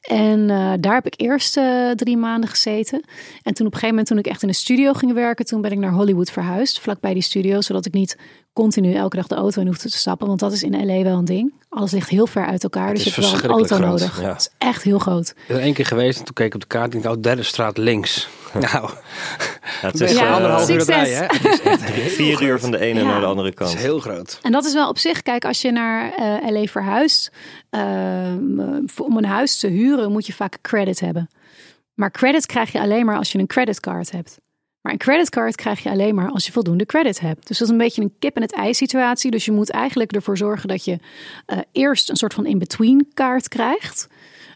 En uh, daar heb ik eerst uh, drie maanden gezeten. En toen op een gegeven moment, toen ik echt in een studio ging werken, toen ben ik naar Hollywood verhuisd, vlakbij die studio, zodat ik niet continu elke dag de auto in hoefde te stappen. Want dat is in LA wel een ding. Alles ligt heel ver uit elkaar, dus je hebt wel een auto groot. nodig. Ja. Het is echt heel groot. Ik ben één keer geweest en toen keek ik op de kaart en ik oh, derde straat links. Nou, ben is Ja, gewoon anderhalf uur erbij, hè? Vier groot. uur van de ene Ja. naar de andere Het kant. is heel groot. En dat is wel op zich, kijk, als je naar eh, LA verhuist, ehm, om een huis te huren moet je vaak credit hebben. Maar credit krijg je alleen maar als je een creditcard hebt. Maar een creditcard krijg je alleen maar als je voldoende credit hebt. Dus dat is een beetje een kip en het ei situatie. Dus je moet eigenlijk ervoor zorgen dat je eh, eerst een soort van in-between kaart krijgt.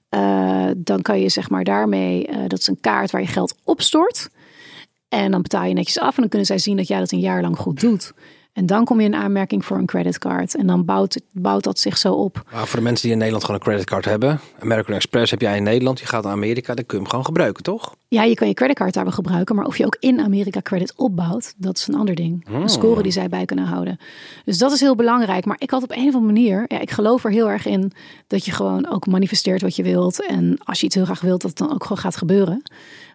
Eh, dan kan je zeg maar daarmee, eh, dat is een kaart waar je geld opstort. En dan betaal je netjes af en dan kunnen zij zien dat jij dat een jaar lang goed doet. En dan kom je in aanmerking voor een creditcard. En dan bouwt, bouwt dat zich zo op. Maar voor de mensen die in Nederland gewoon een creditcard hebben. American Express heb jij in Nederland. Je gaat naar Amerika, dan kun je hem gewoon gebruiken, toch? Ja, je kan je creditcard daar wel gebruiken. Maar of je ook in Amerika credit opbouwt, dat is een ander ding. Een score die zij bij kunnen houden. Dus dat is heel belangrijk. Maar ik had op een of andere manier, ja, ik geloof er heel erg in dat je gewoon ook manifesteert wat je wilt. En als je iets heel graag wilt, dat het dan ook gewoon gaat gebeuren.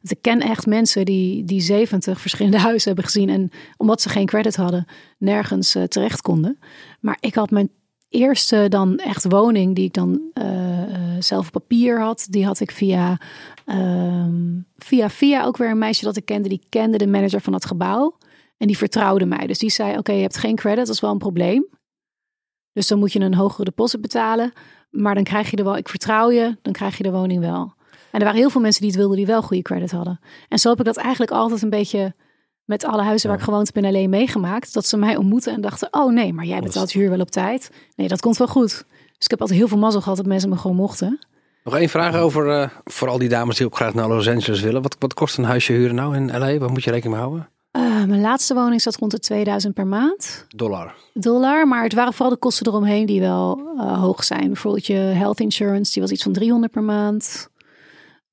Want ik ken echt mensen die, die 70 verschillende huizen hebben gezien. En omdat ze geen credit hadden, nergens eh, terecht konden. Maar ik had mijn eerste dan echt woning, die ik dan eh, eh, zelf papier had. Die had ik via, ehm, via, via ook weer een meisje dat ik kende. Die kende de manager van het gebouw. En die vertrouwde mij. Dus die zei, oké, je hebt geen credit, dat is wel een probleem. Dus dan moet je een hogere deposit betalen. Maar dan krijg je de wel, ik vertrouw je, dan krijg je de woning wel. En er waren heel veel mensen die het wilden, die wel goede credit hadden. En zo heb ik dat eigenlijk altijd een beetje met alle huizen waar ik gewoond ben alleen meegemaakt. Dat ze mij ontmoeten en dachten, oh nee, maar jij betaalt huur wel op tijd. Nee, dat komt wel goed. Dus ik heb altijd heel veel mazzel gehad dat mensen me gewoon mochten. Nog één vraag over, eh, voor al die dames die ook graag naar Los Angeles willen. Wat, wat kost een huisje huren nou in LA? Wat moet je rekening mee houden? Uh, mijn laatste woning zat rond de 2000 per maand Dollar. dollar. Maar het waren vooral de kosten eromheen die wel uh, hoog zijn. Bijvoorbeeld je health insurance, die was iets van 300 per maand.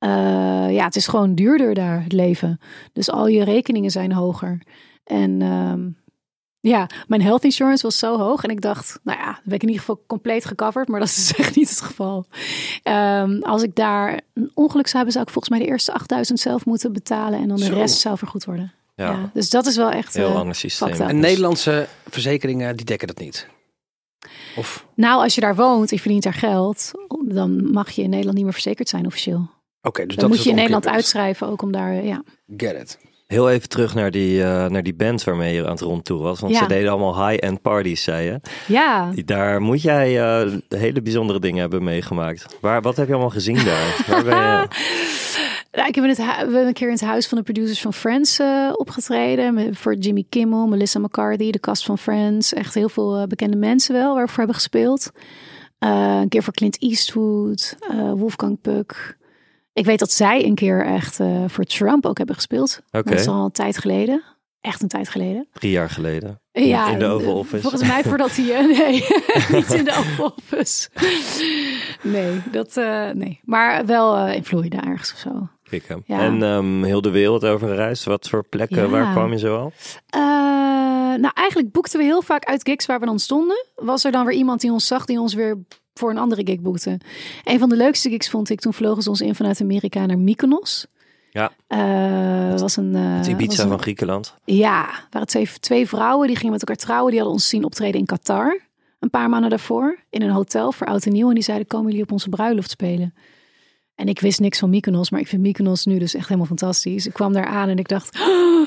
Uh, ja, het is gewoon duurder daar, het leven. Dus al je rekeningen zijn hoger. En um, ja, mijn health insurance was zo hoog. En ik dacht, nou ja, dan ben ik in ieder geval compleet gecoverd. Maar dat is dus echt niet het geval. Um, als ik daar een ongeluk zou hebben, zou ik volgens mij de eerste 8000 zelf moeten betalen. En dan de Zo. rest zou vergoed worden. Ja. Ja. dus dat is wel echt. Heel eh, ander systeem. En Nederlandse verzekeringen, die dekken dat niet. Of, Nou, als je daar woont, je verdient daar geld, dan mag je in Nederland niet meer verzekerd zijn officieel. Oké, dus Dan dat moet is je in Nederland uitschrijven, ook om daar, ja. Get it. Heel even terug naar die, eh, naar die band waarmee je aan het rondtour was. Want Ja. ze deden allemaal high-end parties, zei je. Ja, Daar moet jij eh, hele bijzondere dingen hebben meegemaakt. Waar, wat heb je allemaal gezien daar? Waar ben je? Nou, ik heb in het we hebben een keer in het huis van de producers van Friends eh, opgetreden. Met- Voor Jimmy Kimmel, Melissa McCarthy, de cast van Friends. Echt heel veel eh, bekende mensen wel waarvoor hebben gespeeld. Eh, een keer voor Clint Eastwood, eh, Wolfgang Puck. Ik weet dat zij een keer echt eh, voor Trump ook hebben gespeeld. Dat is al een tijd geleden. Echt een tijd geleden. drie jaar geleden. Ja, in de Oval eh, Office. Volgens mij voordat hij... eh, nee, niet in de Oval Office. Nee, dat... nee. Maar wel eh, in Florida ergens of zo. Ik, hem. Ja. En ehm, heel de wereld over gereisd. Wat voor plekken, Ja. waar kwam je zo al? Nou, eigenlijk boekten we heel vaak uit gigs waar we dan stonden. Was er dan weer iemand die ons zag, die ons weer voor een andere gig boekte. Een van de leukste gigs vond ik, toen vlogen ze ons in vanuit Amerika naar Mykonos. Ja. Eh, was een, Het was Ibiza een- van Griekenland. Ja, waren twee, twee vrouwen die gingen met elkaar trouwen. Die hadden ons zien optreden in Qatar. Een paar maanden daarvoor. In een hotel voor oud en nieuw. En die zeiden, komen jullie op onze bruiloft spelen? En ik wist niks van Mykonos. Maar ik vind Mykonos nu dus echt helemaal fantastisch. Ik kwam daar aan en ik dacht... "Oh,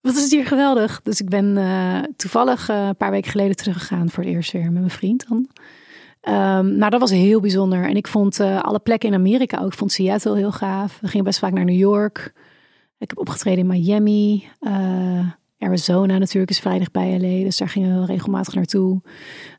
wat is het hier geweldig. Dus ik ben eh, toevallig een paar weken geleden teruggegaan voor het eerst weer met mijn vriend dan. Ehm, nou, dat was heel bijzonder. En ik vond eh, alle plekken in Amerika ook. Ik vond Seattle heel gaaf. We gingen best vaak naar New York. Ik heb opgetreden in Miami. eh, Arizona natuurlijk is vrijdag bij LA. Dus daar gingen we wel regelmatig naartoe.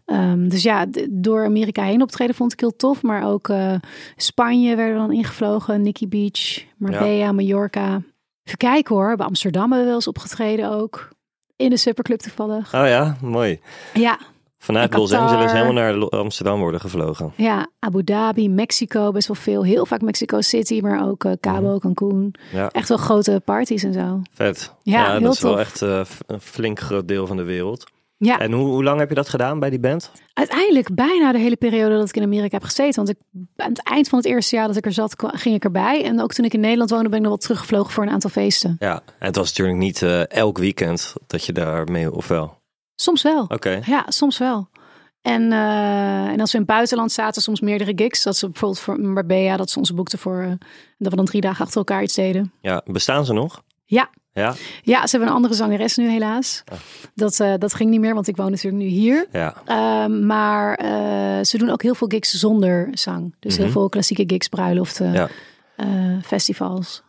Ehm, dus ja, door Amerika heen optreden vond ik heel tof. Maar ook eh, Spanje werden we dan ingevlogen. Nikki Beach, Marbella, Mallorca. Even kijken hoor. Bij Amsterdam hebben we wel eens opgetreden ook. In de Superclub toevallig. Oh ja, mooi. Ja, Vanuit Los. Angeles helemaal naar Amsterdam worden gevlogen. ja, Abu Dhabi, Mexico, best wel veel. Heel vaak Mexico City, maar ook eh, Cabo, Cancun. Ja, Echt wel grote parties en zo. vet. Ja, heel dat is wel echt eh, een flink groot deel van de wereld. Ja, En hoe, hoe lang heb je dat gedaan bij die band? uiteindelijk bijna de hele periode dat ik in Amerika heb gezeten. Want ik, aan het eind van het eerste jaar dat ik er zat, ging ik erbij. En ook toen ik in Nederland woonde, ben ik nog wel teruggevlogen voor een aantal feesten. Ja, en het was natuurlijk niet eh, elk weekend dat je daar mee, of wel? Soms wel. Oké. Ja, soms wel. En, eh, en als we in het buitenland zaten, soms meerdere gigs. Dat ze bijvoorbeeld voor Marbella, dat ze ons boekten voor... eh, dat we dan drie dagen achter elkaar iets deden. Ja, bestaan ze nog? Ja. Ja, Ja, ze hebben een andere zangeres nu helaas. Oh. Dat, eh, dat ging niet meer, want ik woon natuurlijk nu hier. ja. Ehm, maar ze doen ook heel veel gigs zonder zang. Dus heel Mhm. veel klassieke gigs, bruiloften. Ja. Eh, festivals.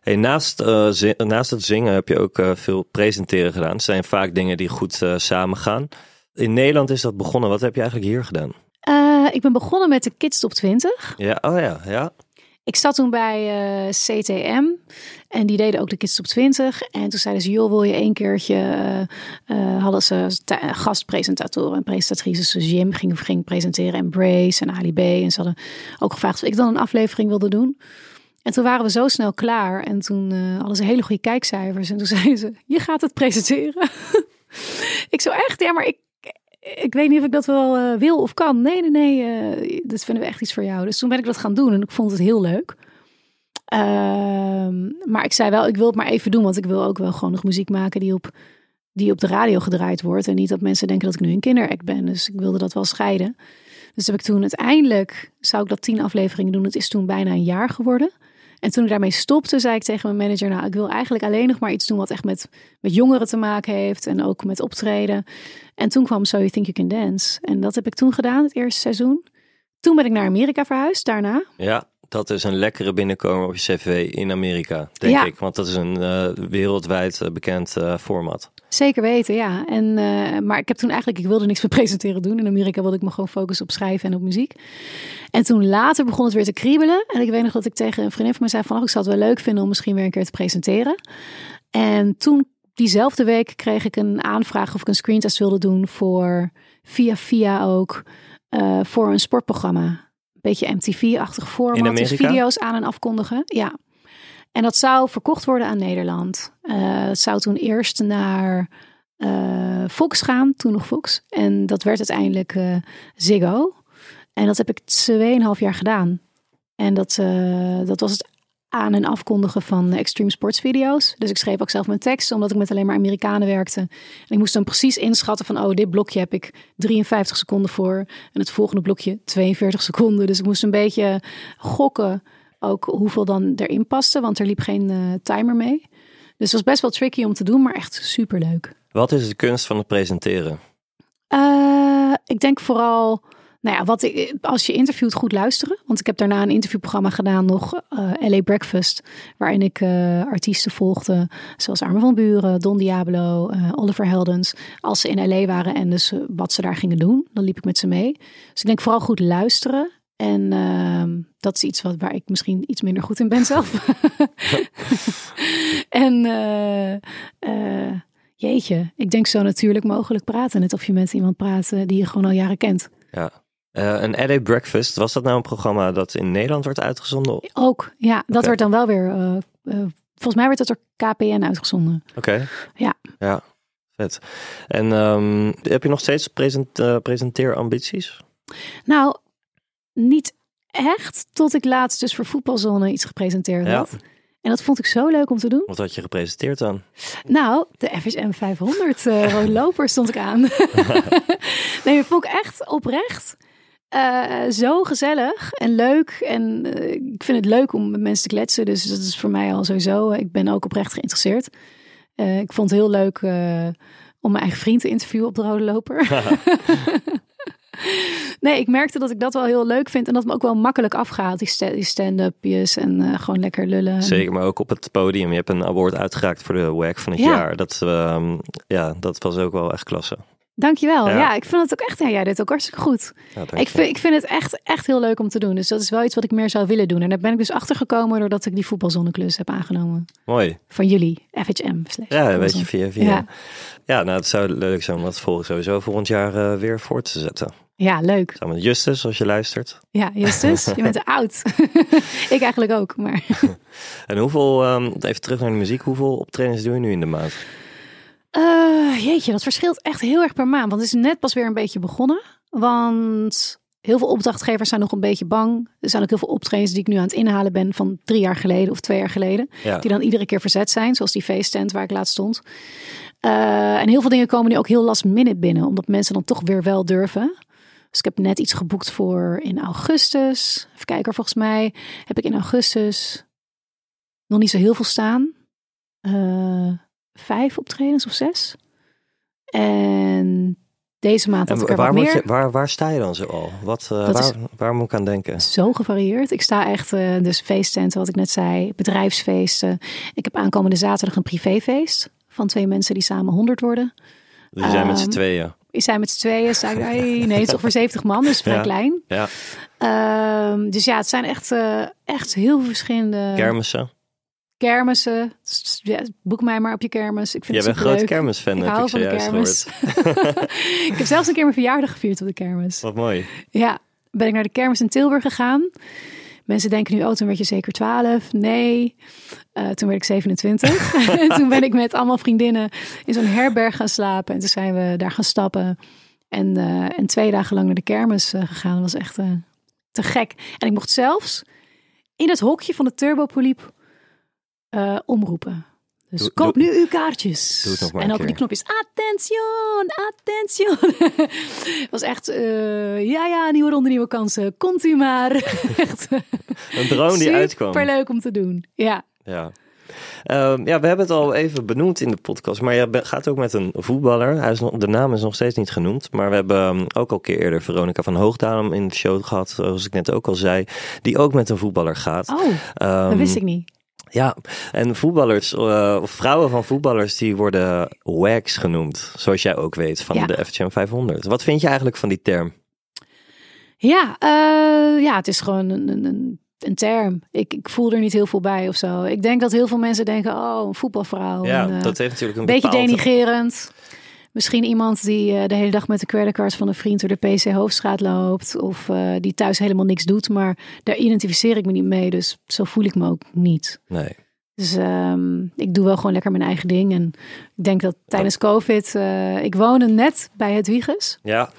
Hey, naast, eh, naast het zingen heb je ook eh, veel presenteren gedaan. Het zijn vaak dingen die goed samengaan. In Nederland is dat begonnen. Wat heb je eigenlijk hier gedaan? Ik ben begonnen met de Kids Top 20. Ja, oh ja, ja. Ik zat toen bij CTM en die deden ook de Kids Top 20. En toen zeiden ze, joh, wil je één keertje... eh, eh, hadden ze ta- gastpresentatoren en presentatrices. Dus Jim ging, ging presenteren en Brace en Ali B. En ze hadden ook gevraagd of ik dan een aflevering wilde doen. En toen waren we zo snel klaar. En toen eh, hadden ze hele goede kijkcijfers. En toen zeiden ze, je gaat het presenteren. ik zo echt, ja, maar ik, ik weet niet of ik dat wel wil of kan. Nee, nee, nee, eh dat vinden we echt iets voor jou. Dus toen ben ik dat gaan doen en ik vond het heel leuk. Ehm, maar ik zei wel, ik wil het maar even doen, want ik wil ook wel gewoon nog muziek maken die op, die op de radio gedraaid wordt. En niet dat mensen denken dat ik nu een kinderact ben. Dus ik wilde dat wel scheiden. Dus heb ik toen uiteindelijk, zou ik dat tien afleveringen doen. Het is toen bijna een jaar geworden. En toen ik daarmee stopte, zei ik tegen mijn manager, nou, ik wil eigenlijk alleen nog maar iets doen wat echt met, met jongeren te maken heeft. En ook met optreden. En toen kwam So You Think You Can Dance. En dat heb ik toen gedaan, het eerste seizoen. Toen ben ik naar Amerika verhuisd, daarna. Ja, dat is een lekkere binnenkomer op je cv in Amerika, denk Ja. ik. Want dat is een eh, wereldwijd eh, bekend eh, format. Zeker weten, ja. En, maar ik heb toen eigenlijk, ik wilde niks meer presenteren doen. In Amerika wilde ik me gewoon focussen op schrijven en op muziek. En toen later begon het weer te kriebelen. En ik weet nog dat ik tegen een vriendin van me zei van, oh, ik zou het wel leuk vinden om misschien weer een keer te presenteren. En toen, diezelfde week, kreeg ik een aanvraag of ik een screentest wilde doen voor, via via ook, voor een sportprogramma. Beetje MTV-achtig format. Dus video's aan en afkondigen. Ja. En dat zou verkocht worden aan Nederland. Eh, het zou toen eerst naar eh, Fox gaan, toen nog Fox. En dat werd uiteindelijk eh, Ziggo. En dat heb ik 2,5 jaar gedaan. En dat, dat was het aan- en afkondigen van extreme sports video's. Dus ik schreef ook zelf mijn teksten, omdat ik met alleen maar Amerikanen werkte. En ik moest dan precies inschatten van, oh, dit blokje heb ik 53 seconden voor. En het volgende blokje 42 seconden. Dus ik moest een beetje gokken ook hoeveel dan erin paste, want er liep geen eh, timer mee. Dus het was best wel tricky om te doen, maar echt super leuk. Wat is de kunst van het presenteren? Eh, ik denk vooral, nou ja, wat ik, als je interviewt, goed luisteren. Want ik heb daarna een interviewprogramma gedaan, nog eh, LA Breakfast, waarin ik eh, artiesten volgde, zoals Armin van Buren, Don Diablo, eh, Oliver Heldens, als ze in LA waren en dus wat ze daar gingen doen. Dan liep ik met ze mee. Dus ik denk vooral goed luisteren. En ehm, dat is iets wat, waar ik misschien iets minder goed in ben zelf. en jeetje, ik denk zo natuurlijk mogelijk praten. Net of je met iemand praat die je gewoon al jaren kent. Ja. Eh, een LA Breakfast, was dat nou een programma dat in Nederland wordt uitgezonden? Oké. Ook, ja, dat Oké. werd dan wel weer. eh, eh, volgens mij werd het door KPN uitgezonden. Ja. Ja, vet. En ehm, heb je nog steeds present, presenteerambities? Nou, niet echt. Tot ik laatst dus voor Voetbalzone iets gepresenteerd Ja. had. En dat vond ik zo leuk om te doen. Wat had je gepresenteerd dan? Nou, de FSM 500 eh rode loper stond ik aan. nee, dat vond ik echt oprecht eh, zo gezellig en leuk. En eh, ik vind het leuk om met mensen te kletsen. Dus dat is voor mij al sowieso. Ik ben ook oprecht geïnteresseerd. Eh, ik vond het heel leuk om mijn eigen vriend te interviewen op de rode loper. Nee, ik merkte dat ik dat wel heel leuk vind en dat het me ook wel makkelijk afgaat, die, sta- die stand-upjes en gewoon lekker lullen. Zeker, maar ook op het podium. Je hebt een award uitgereikt voor de WAC van het Ja. jaar. Dat, ehm, ja, dat was ook wel echt klasse. Dankjewel. Ja. Ja. ik vind het ook echt, ja, jij deed ook hartstikke goed. Ja, Ik je. vind, ik vind het echt, echt heel leuk om te doen. Dus dat is wel iets wat ik meer zou willen doen. En daar ben ik dus achter gekomen doordat ik die voetbalzonneklus heb aangenomen. Mooi. Van jullie, FHM. Ja, een beetje voetbalzone. via via. Ja, Ja. nou, het zou leuk zijn om dat volgend sowieso volgend jaar eh, weer voor te zetten. Ja, leuk. Samen met Justus, als je luistert. Ja, Justus, je bent oud. ik eigenlijk ook, maar... En hoeveel, ehm, even terug naar de muziek, hoeveel optredens doe je nu in de maand? Eh, jeetje, dat verschilt echt heel erg per maand. Want het is net pas weer een beetje begonnen. Want heel veel opdrachtgevers zijn nog een beetje bang. Er zijn ook heel veel optredens die ik nu aan het inhalen ben van drie jaar geleden of twee jaar geleden. Ja. Die dan iedere keer verzet zijn, zoals die feesttent waar ik laatst stond. Eh, en heel veel dingen komen nu ook heel last minute binnen, omdat mensen dan toch weer wel durven. Dus ik heb net iets geboekt voor in augustus. Even kijken, volgens mij heb ik in augustus nog niet zo heel veel staan. Eh, vijf optredens of zes. En deze maand had ik er waar, meer. je, waar, waar sta je dan zo al? Wat, eh, waar, is- waar moet ik aan denken? Zo gevarieerd. Ik sta echt, eh, dus feesttenten, wat ik net zei, bedrijfsfeesten. Ik heb aankomende zaterdag een privéfeest van twee mensen die samen 100 worden. Die zijn met z'n Ehm, tweeën. Ik zijn met z'n tweeën, ik, nee, nee, is ongeveer 70 man, dus vrij Ja. klein. Ja, Ehm, dus ja, het zijn echt, eh, echt heel veel verschillende kermissen. Kermissen. Ja, boek mij maar op je kermis. Ik vind Jij bent een groot kermisfan, Ik heb ik zojuist kermis. gehoord. ik heb zelfs een keer mijn verjaardag gevierd op de kermis. Wat mooi. Ja, ben ik naar de kermis in Tilburg gegaan. Mensen denken nu, oh, toen werd je zeker 12. Nee, Eh, toen werd ik 27. en toen ben ik met allemaal vriendinnen in zo'n herberg gaan slapen. En toen zijn we daar gaan stappen. En, eh, en twee dagen lang naar de kermis eh, gegaan. Dat was echt te gek. En ik mocht zelfs in het hokje van de Turbopoliep eh omroepen. Dus Doe- koop doe- nu uw kaartjes. Doe het nog maar en op die keer. knop is attention, attention. Het was echt, eh, ja ja, nieuwe ronde, nieuwe kansen. Komt u maar. echt Een drone die uitkwam. Superleuk om te doen. Ja. Ja. Ehm, ja, we hebben het al even benoemd in de podcast, maar je gaat ook met een voetballer. Hij is nog, de naam is nog steeds niet genoemd, maar we hebben ook al een keer eerder Veronica van Hoogdalem in de show gehad, zoals ik net ook al zei, die ook met een voetballer gaat. Oh, dat Ehm, wist ik niet. Ja, en voetballers, eh, of vrouwen van voetballers, die worden wags genoemd, zoals jij ook weet van Ja. de FCM 500. Wat vind je eigenlijk van die term? Ja, eh, ja, het is gewoon een, een, een, term. Ik, ik voel er niet heel veel bij of zo. Ik denk dat heel veel mensen denken, oh, een voetbalvrouw. Ja, En, eh, dat heeft natuurlijk een beetje denigerend. Misschien iemand die eh, de hele dag met de creditcard van een vriend door de PC Hoofdstraat loopt. Of eh, die thuis helemaal niks doet. Maar daar identificeer ik me niet mee. Dus zo voel ik me ook niet. Nee. Dus ehm, ik doe wel gewoon lekker mijn eigen ding. En ik denk dat tijdens COVID... eh, ik woonde net bij het Wiegers. Ja,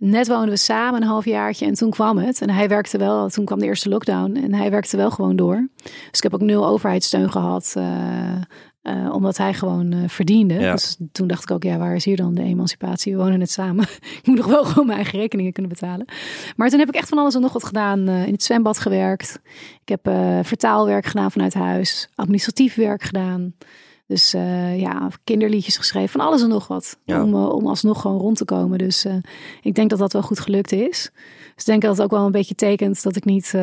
Net woonden we samen een halfjaartje en toen kwam het. En hij werkte wel, toen kwam de eerste lockdown en hij werkte wel gewoon door. Dus ik heb ook nul overheidssteun gehad, eh, eh, omdat hij gewoon eh, verdiende. Ja. Dus toen dacht ik ook, ja, waar is hier dan de emancipatie? We wonen net samen. ik moet nog wel gewoon mijn eigen rekeningen kunnen betalen. Maar toen heb ik echt van alles en nog wat gedaan. eh, in het zwembad gewerkt. Ik heb vertaalwerk gedaan vanuit huis. Administratief werk gedaan. Dus ja, kinderliedjes geschreven, van alles en nog wat. Ja. Om, om alsnog gewoon rond te komen. Dus ik denk dat dat wel goed gelukt is. Dus ik denk dat het ook wel een beetje tekent dat ik niet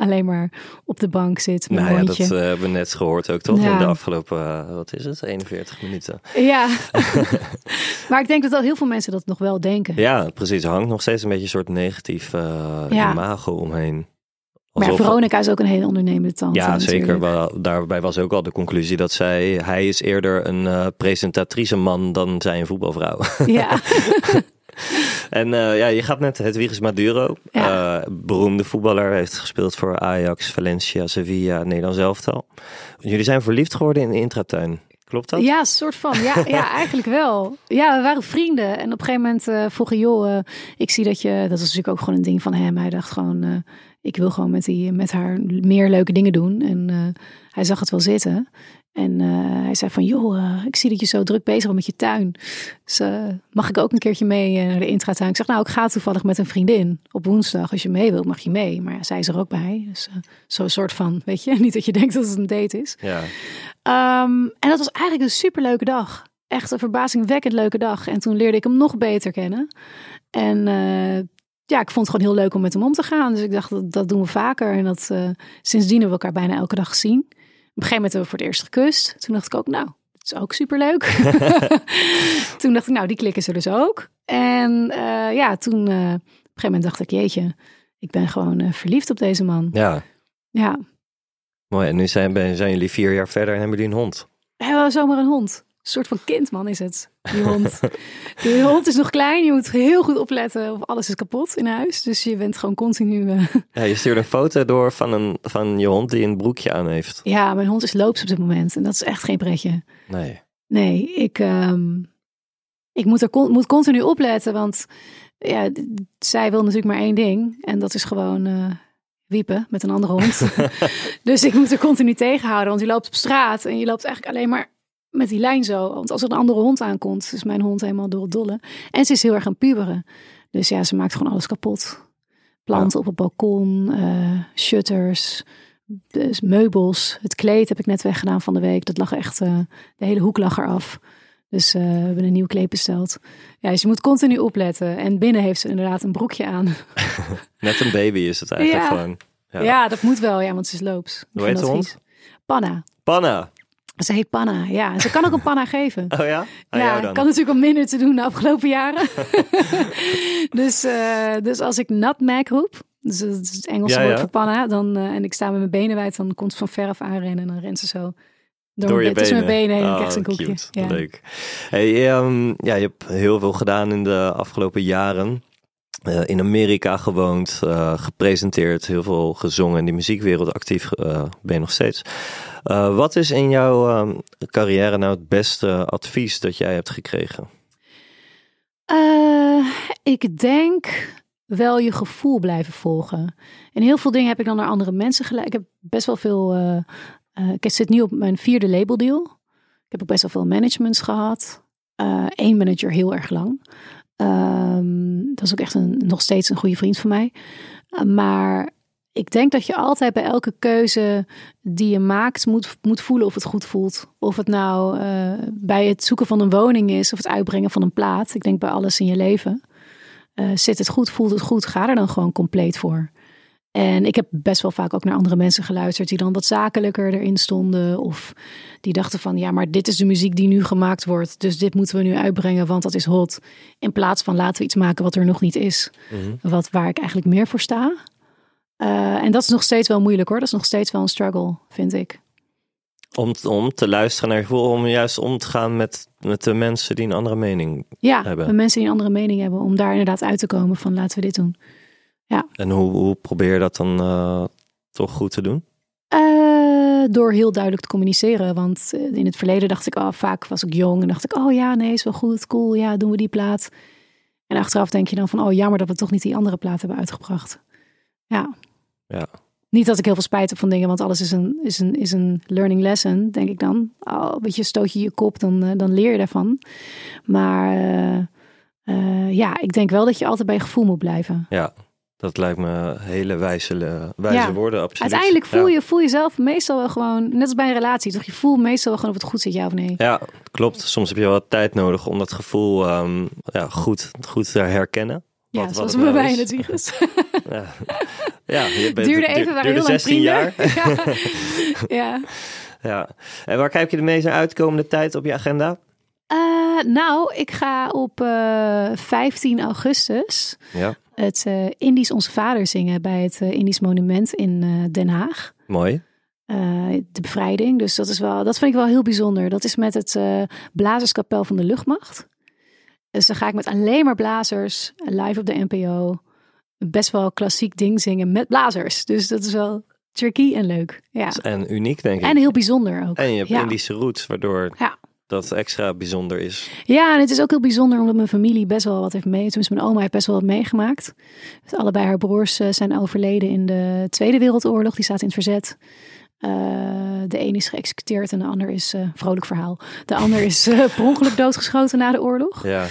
alleen maar op de bank zit nou ja, dat eh, hebben we net gehoord ook toch? Ja. In de afgelopen, eh, wat is het, 41 minuten. Ja, maar ik denk dat, dat heel veel mensen dat nog wel denken. Ja, precies. Er hangt nog steeds een beetje een soort negatief eh, Ja. imago omheen. maar ja, Veronica is ook een hele ondernemende tante. Ja, zeker. Wel, daarbij was ook al de conclusie dat zij, hij is eerder een presentatrice man dan zij een voetbalvrouw. Ja, en eh, ja, je gaat met Hedwiges Maduro, Ja. eh, beroemde voetballer, heeft gespeeld voor Ajax, Valencia, Sevilla, Nederlands elftal. Jullie zijn verliefd geworden in de intratuin. Klopt dat? ja, soort van. Ja, ja, eigenlijk wel. Ja, we waren vrienden. En op een gegeven moment eh vroeg hij, joh, ik zie dat je... Dat was natuurlijk ook gewoon een ding van hem. Hij dacht gewoon, ik wil gewoon met, die, met haar meer leuke dingen doen. En hij zag het wel zitten. En eh, hij zei van, joh, eh, ik zie dat je zo druk bezig bent met je tuin. Dus eh, mag ik ook een keertje mee naar de intratuin? Ik zeg, nou, ik ga toevallig met een vriendin op woensdag. Als je mee wilt, mag je mee. Maar ja, zij is er ook bij. Dus zo'n soort van, weet je, niet dat je denkt dat het een date is. Ja. Ehm, en dat was eigenlijk een superleuke dag. Echt een verbazingwekkend leuke dag. En toen leerde ik hem nog beter kennen. En ja, ik vond het gewoon heel leuk om met hem om te gaan. Dus ik dacht, dat, dat doen we vaker. En dat, sindsdien hebben we elkaar bijna elke dag gezien. Op een gegeven moment hebben we voor het eerst gekust. Toen dacht ik ook, nou, dat is ook superleuk. toen dacht ik, nou, die klikken ze dus ook. En eh, ja, toen eh, op een gegeven moment dacht ik, jeetje, ik ben gewoon eh, verliefd op deze man. ja, Ja, mooi. En nu zijn, zijn jullie vier jaar verder en hebben jullie een hond. We hebben zomaar een hond. Een soort van kindman is het, die hond. De hond is nog klein, je moet heel goed opletten of alles is kapot in huis. Dus je bent gewoon continu... eh, Ja, je stuurde een foto door van, een, van je hond die een broekje aan heeft. Ja, mijn hond is loops op dit moment en dat is echt geen pretje. Nee. Nee, ik, ehm, ik moet, er con- moet continu opletten, want ja, zij wil natuurlijk maar één ding. En dat is gewoon eh, wiepen met een andere hond. dus ik moet er continu tegenhouden, want je loopt op straat en je loopt eigenlijk alleen maar met die lijn zo. Want als er een andere hond aankomt, is mijn hond helemaal door het dolle. En ze is heel erg aan puberen. Dus ja, ze maakt gewoon alles kapot. Planten op het balkon, eh, shutters, dus meubels. Het kleed heb ik net weggedaan van de week. Dat lag echt, eh, de hele hoek lag eraf. Dus eh, we hebben een nieuw kleed besteld. Ja, dus je moet continu opletten. En binnen heeft ze inderdaad een broekje aan. Net een baby is het eigenlijk Ja. gewoon. Ja. Ja. dat moet wel, ja, want ze is loops. Hoe heet de vies. Panna. Panna. Ze heet Panna, ja. Ze kan ook een panna geven. Oh ja? Aan ja, dan? kan natuurlijk al minder te doen de afgelopen jaren. dus, eh, dus als ik nutmeg roep, dus dat is het Engelse Ja, woord ja. voor panna, dan, eh, en ik sta met mijn benen wijd, dan komt ze van ver af aanrennen en dan rent ze zo door, Door je benen. mijn benen heen en Oh, krijgt een koekje. cute. Ja. Leuk. Hey, ehm, ja, je hebt heel veel gedaan in de afgelopen jaren. Eh, in Amerika gewoond, gepresenteerd, heel veel gezongen in die muziekwereld actief ben je nog steeds. Eh, wat is in jouw ehm, carrière nou het beste advies dat jij hebt gekregen? Eh, ik denk wel je gevoel blijven volgen. En heel veel dingen heb ik dan naar andere mensen gelijk. Ik heb best wel veel. eh, ik zit nu op mijn vierde labeldeal. Ik heb ook best wel veel managements gehad. Eén manager heel erg lang. Ehm, dat is ook echt een, nog steeds een goede vriend van mij. Maar ik denk dat je altijd bij elke keuze die je maakt moet, moet voelen of het goed voelt. Of het nou eh, bij het zoeken van een woning is of het uitbrengen van een plaat. Ik denk bij alles in je leven. Eh, zit het goed, voelt het goed, ga er dan gewoon compleet voor. En ik heb best wel vaak ook naar andere mensen geluisterd die dan wat zakelijker erin stonden. Of die dachten van ja, maar dit is de muziek die nu gemaakt wordt. Dus dit moeten we nu uitbrengen, want dat is hot. In plaats van laten we iets maken wat er nog niet is. Wat, waar ik eigenlijk meer voor sta. Eh, en dat is nog steeds wel moeilijk hoor. Dat is nog steeds wel een struggle, vind ik. Om, om te luisteren naar je gevoel, om juist om te gaan met, met de mensen die een andere mening Ja, Hebben. met mensen die een andere mening hebben. Om daar inderdaad uit te komen van laten we dit doen. En hoe, hoe probeer je dat dan eh, toch goed te doen? Eh, door heel duidelijk te communiceren. Want in het verleden dacht ik, oh, vaak was ik jong en dacht ik, oh ja, nee, is wel goed, cool, ja, doen we die plaat. En achteraf denk je dan van, oh jammer dat we toch niet die andere plaat hebben uitgebracht. Ja. Ja. Niet dat ik heel veel spijt heb van dingen, want alles is een, is een, is een learning lesson, denk ik dan. Oh, stoot je je kop, dan, eh, dan leer je daarvan. Maar eh, eh, ja, ik denk wel dat je altijd bij je gevoel moet blijven. Ja, dat lijkt me hele wijze, wijze Ja. woorden, absoluut. Uiteindelijk voel Ja. je, voel jezelf meestal wel gewoon, net als bij een relatie, toch? Je voelt meestal wel gewoon of het goed zit, ja of nee. Ja, klopt. Soms heb je wel wat tijd nodig om dat gevoel ehm, ja, goed, goed te herkennen. Ja, wat zoals bij nou mij in het. Ja, ja je bent, Duurde duur- even, waren duurde heel lang 16 vrienden. jaar. Ja. ja. En waar kijk je de meest naar uit de komende tijd op je agenda? Eh, nou, ik ga op eh 15 augustus Ja, het eh, Indisch Onze Vader zingen bij het eh, Indisch Monument in eh, Den Haag. mooi. Eh, de bevrijding. Dus dat is wel, dat vind ik wel heel bijzonder. Dat is met het eh, Blazerskapel van de Luchtmacht. Dus dan ga ik met alleen maar blazers live op de NPO. Best wel klassiek ding zingen met blazers. Dus dat is wel tricky en leuk. Ja. En uniek, denk ik. En heel bijzonder ook. En je hebt ja. Indische roots, waardoor Ja. dat extra bijzonder is. Ja, en het is ook heel bijzonder omdat mijn familie best wel wat heeft mee. Tenminste, mijn oma heeft best wel wat meegemaakt. Dus allebei haar broers eh, zijn overleden in de Tweede Wereldoorlog. Die staat in het verzet. Eh, de een is geëxecuteerd en de ander is, eh vrolijk verhaal. De ander is eh, per ongeluk doodgeschoten na de oorlog. Ja,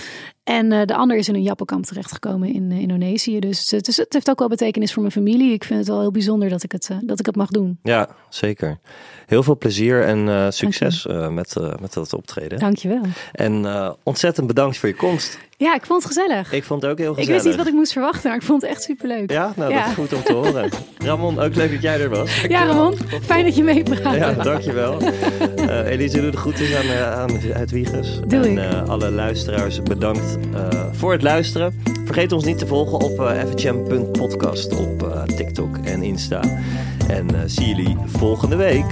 En eh, de ander is in een jappenkamp terechtgekomen in eh, Indonesië. Dus het, is, het heeft ook wel betekenis voor mijn familie. Ik vind het wel heel bijzonder dat ik het, eh, dat ik het mag doen. ja, zeker. Heel veel plezier en succes met, met dat optreden. Dankjewel. En ontzettend bedankt voor je komst. Ja, ik vond het gezellig. Ik vond het ook heel Ik gezellig. wist niet wat ik moest verwachten, maar ik vond het echt superleuk. Ja, nou dat is goed om te horen. Ramon, ook leuk dat jij er was. Ja, Ramon, fijn dat je mee hebt praten. Ja, dankjewel. Eh Elise, doe de groetjes aan, eh, aan het Wiegers. Doe en ik. eh, alle luisteraars bedankt voor het luisteren. Vergeet ons niet te volgen op fhm.podcast op TikTok en Insta. En zie jullie volgende week.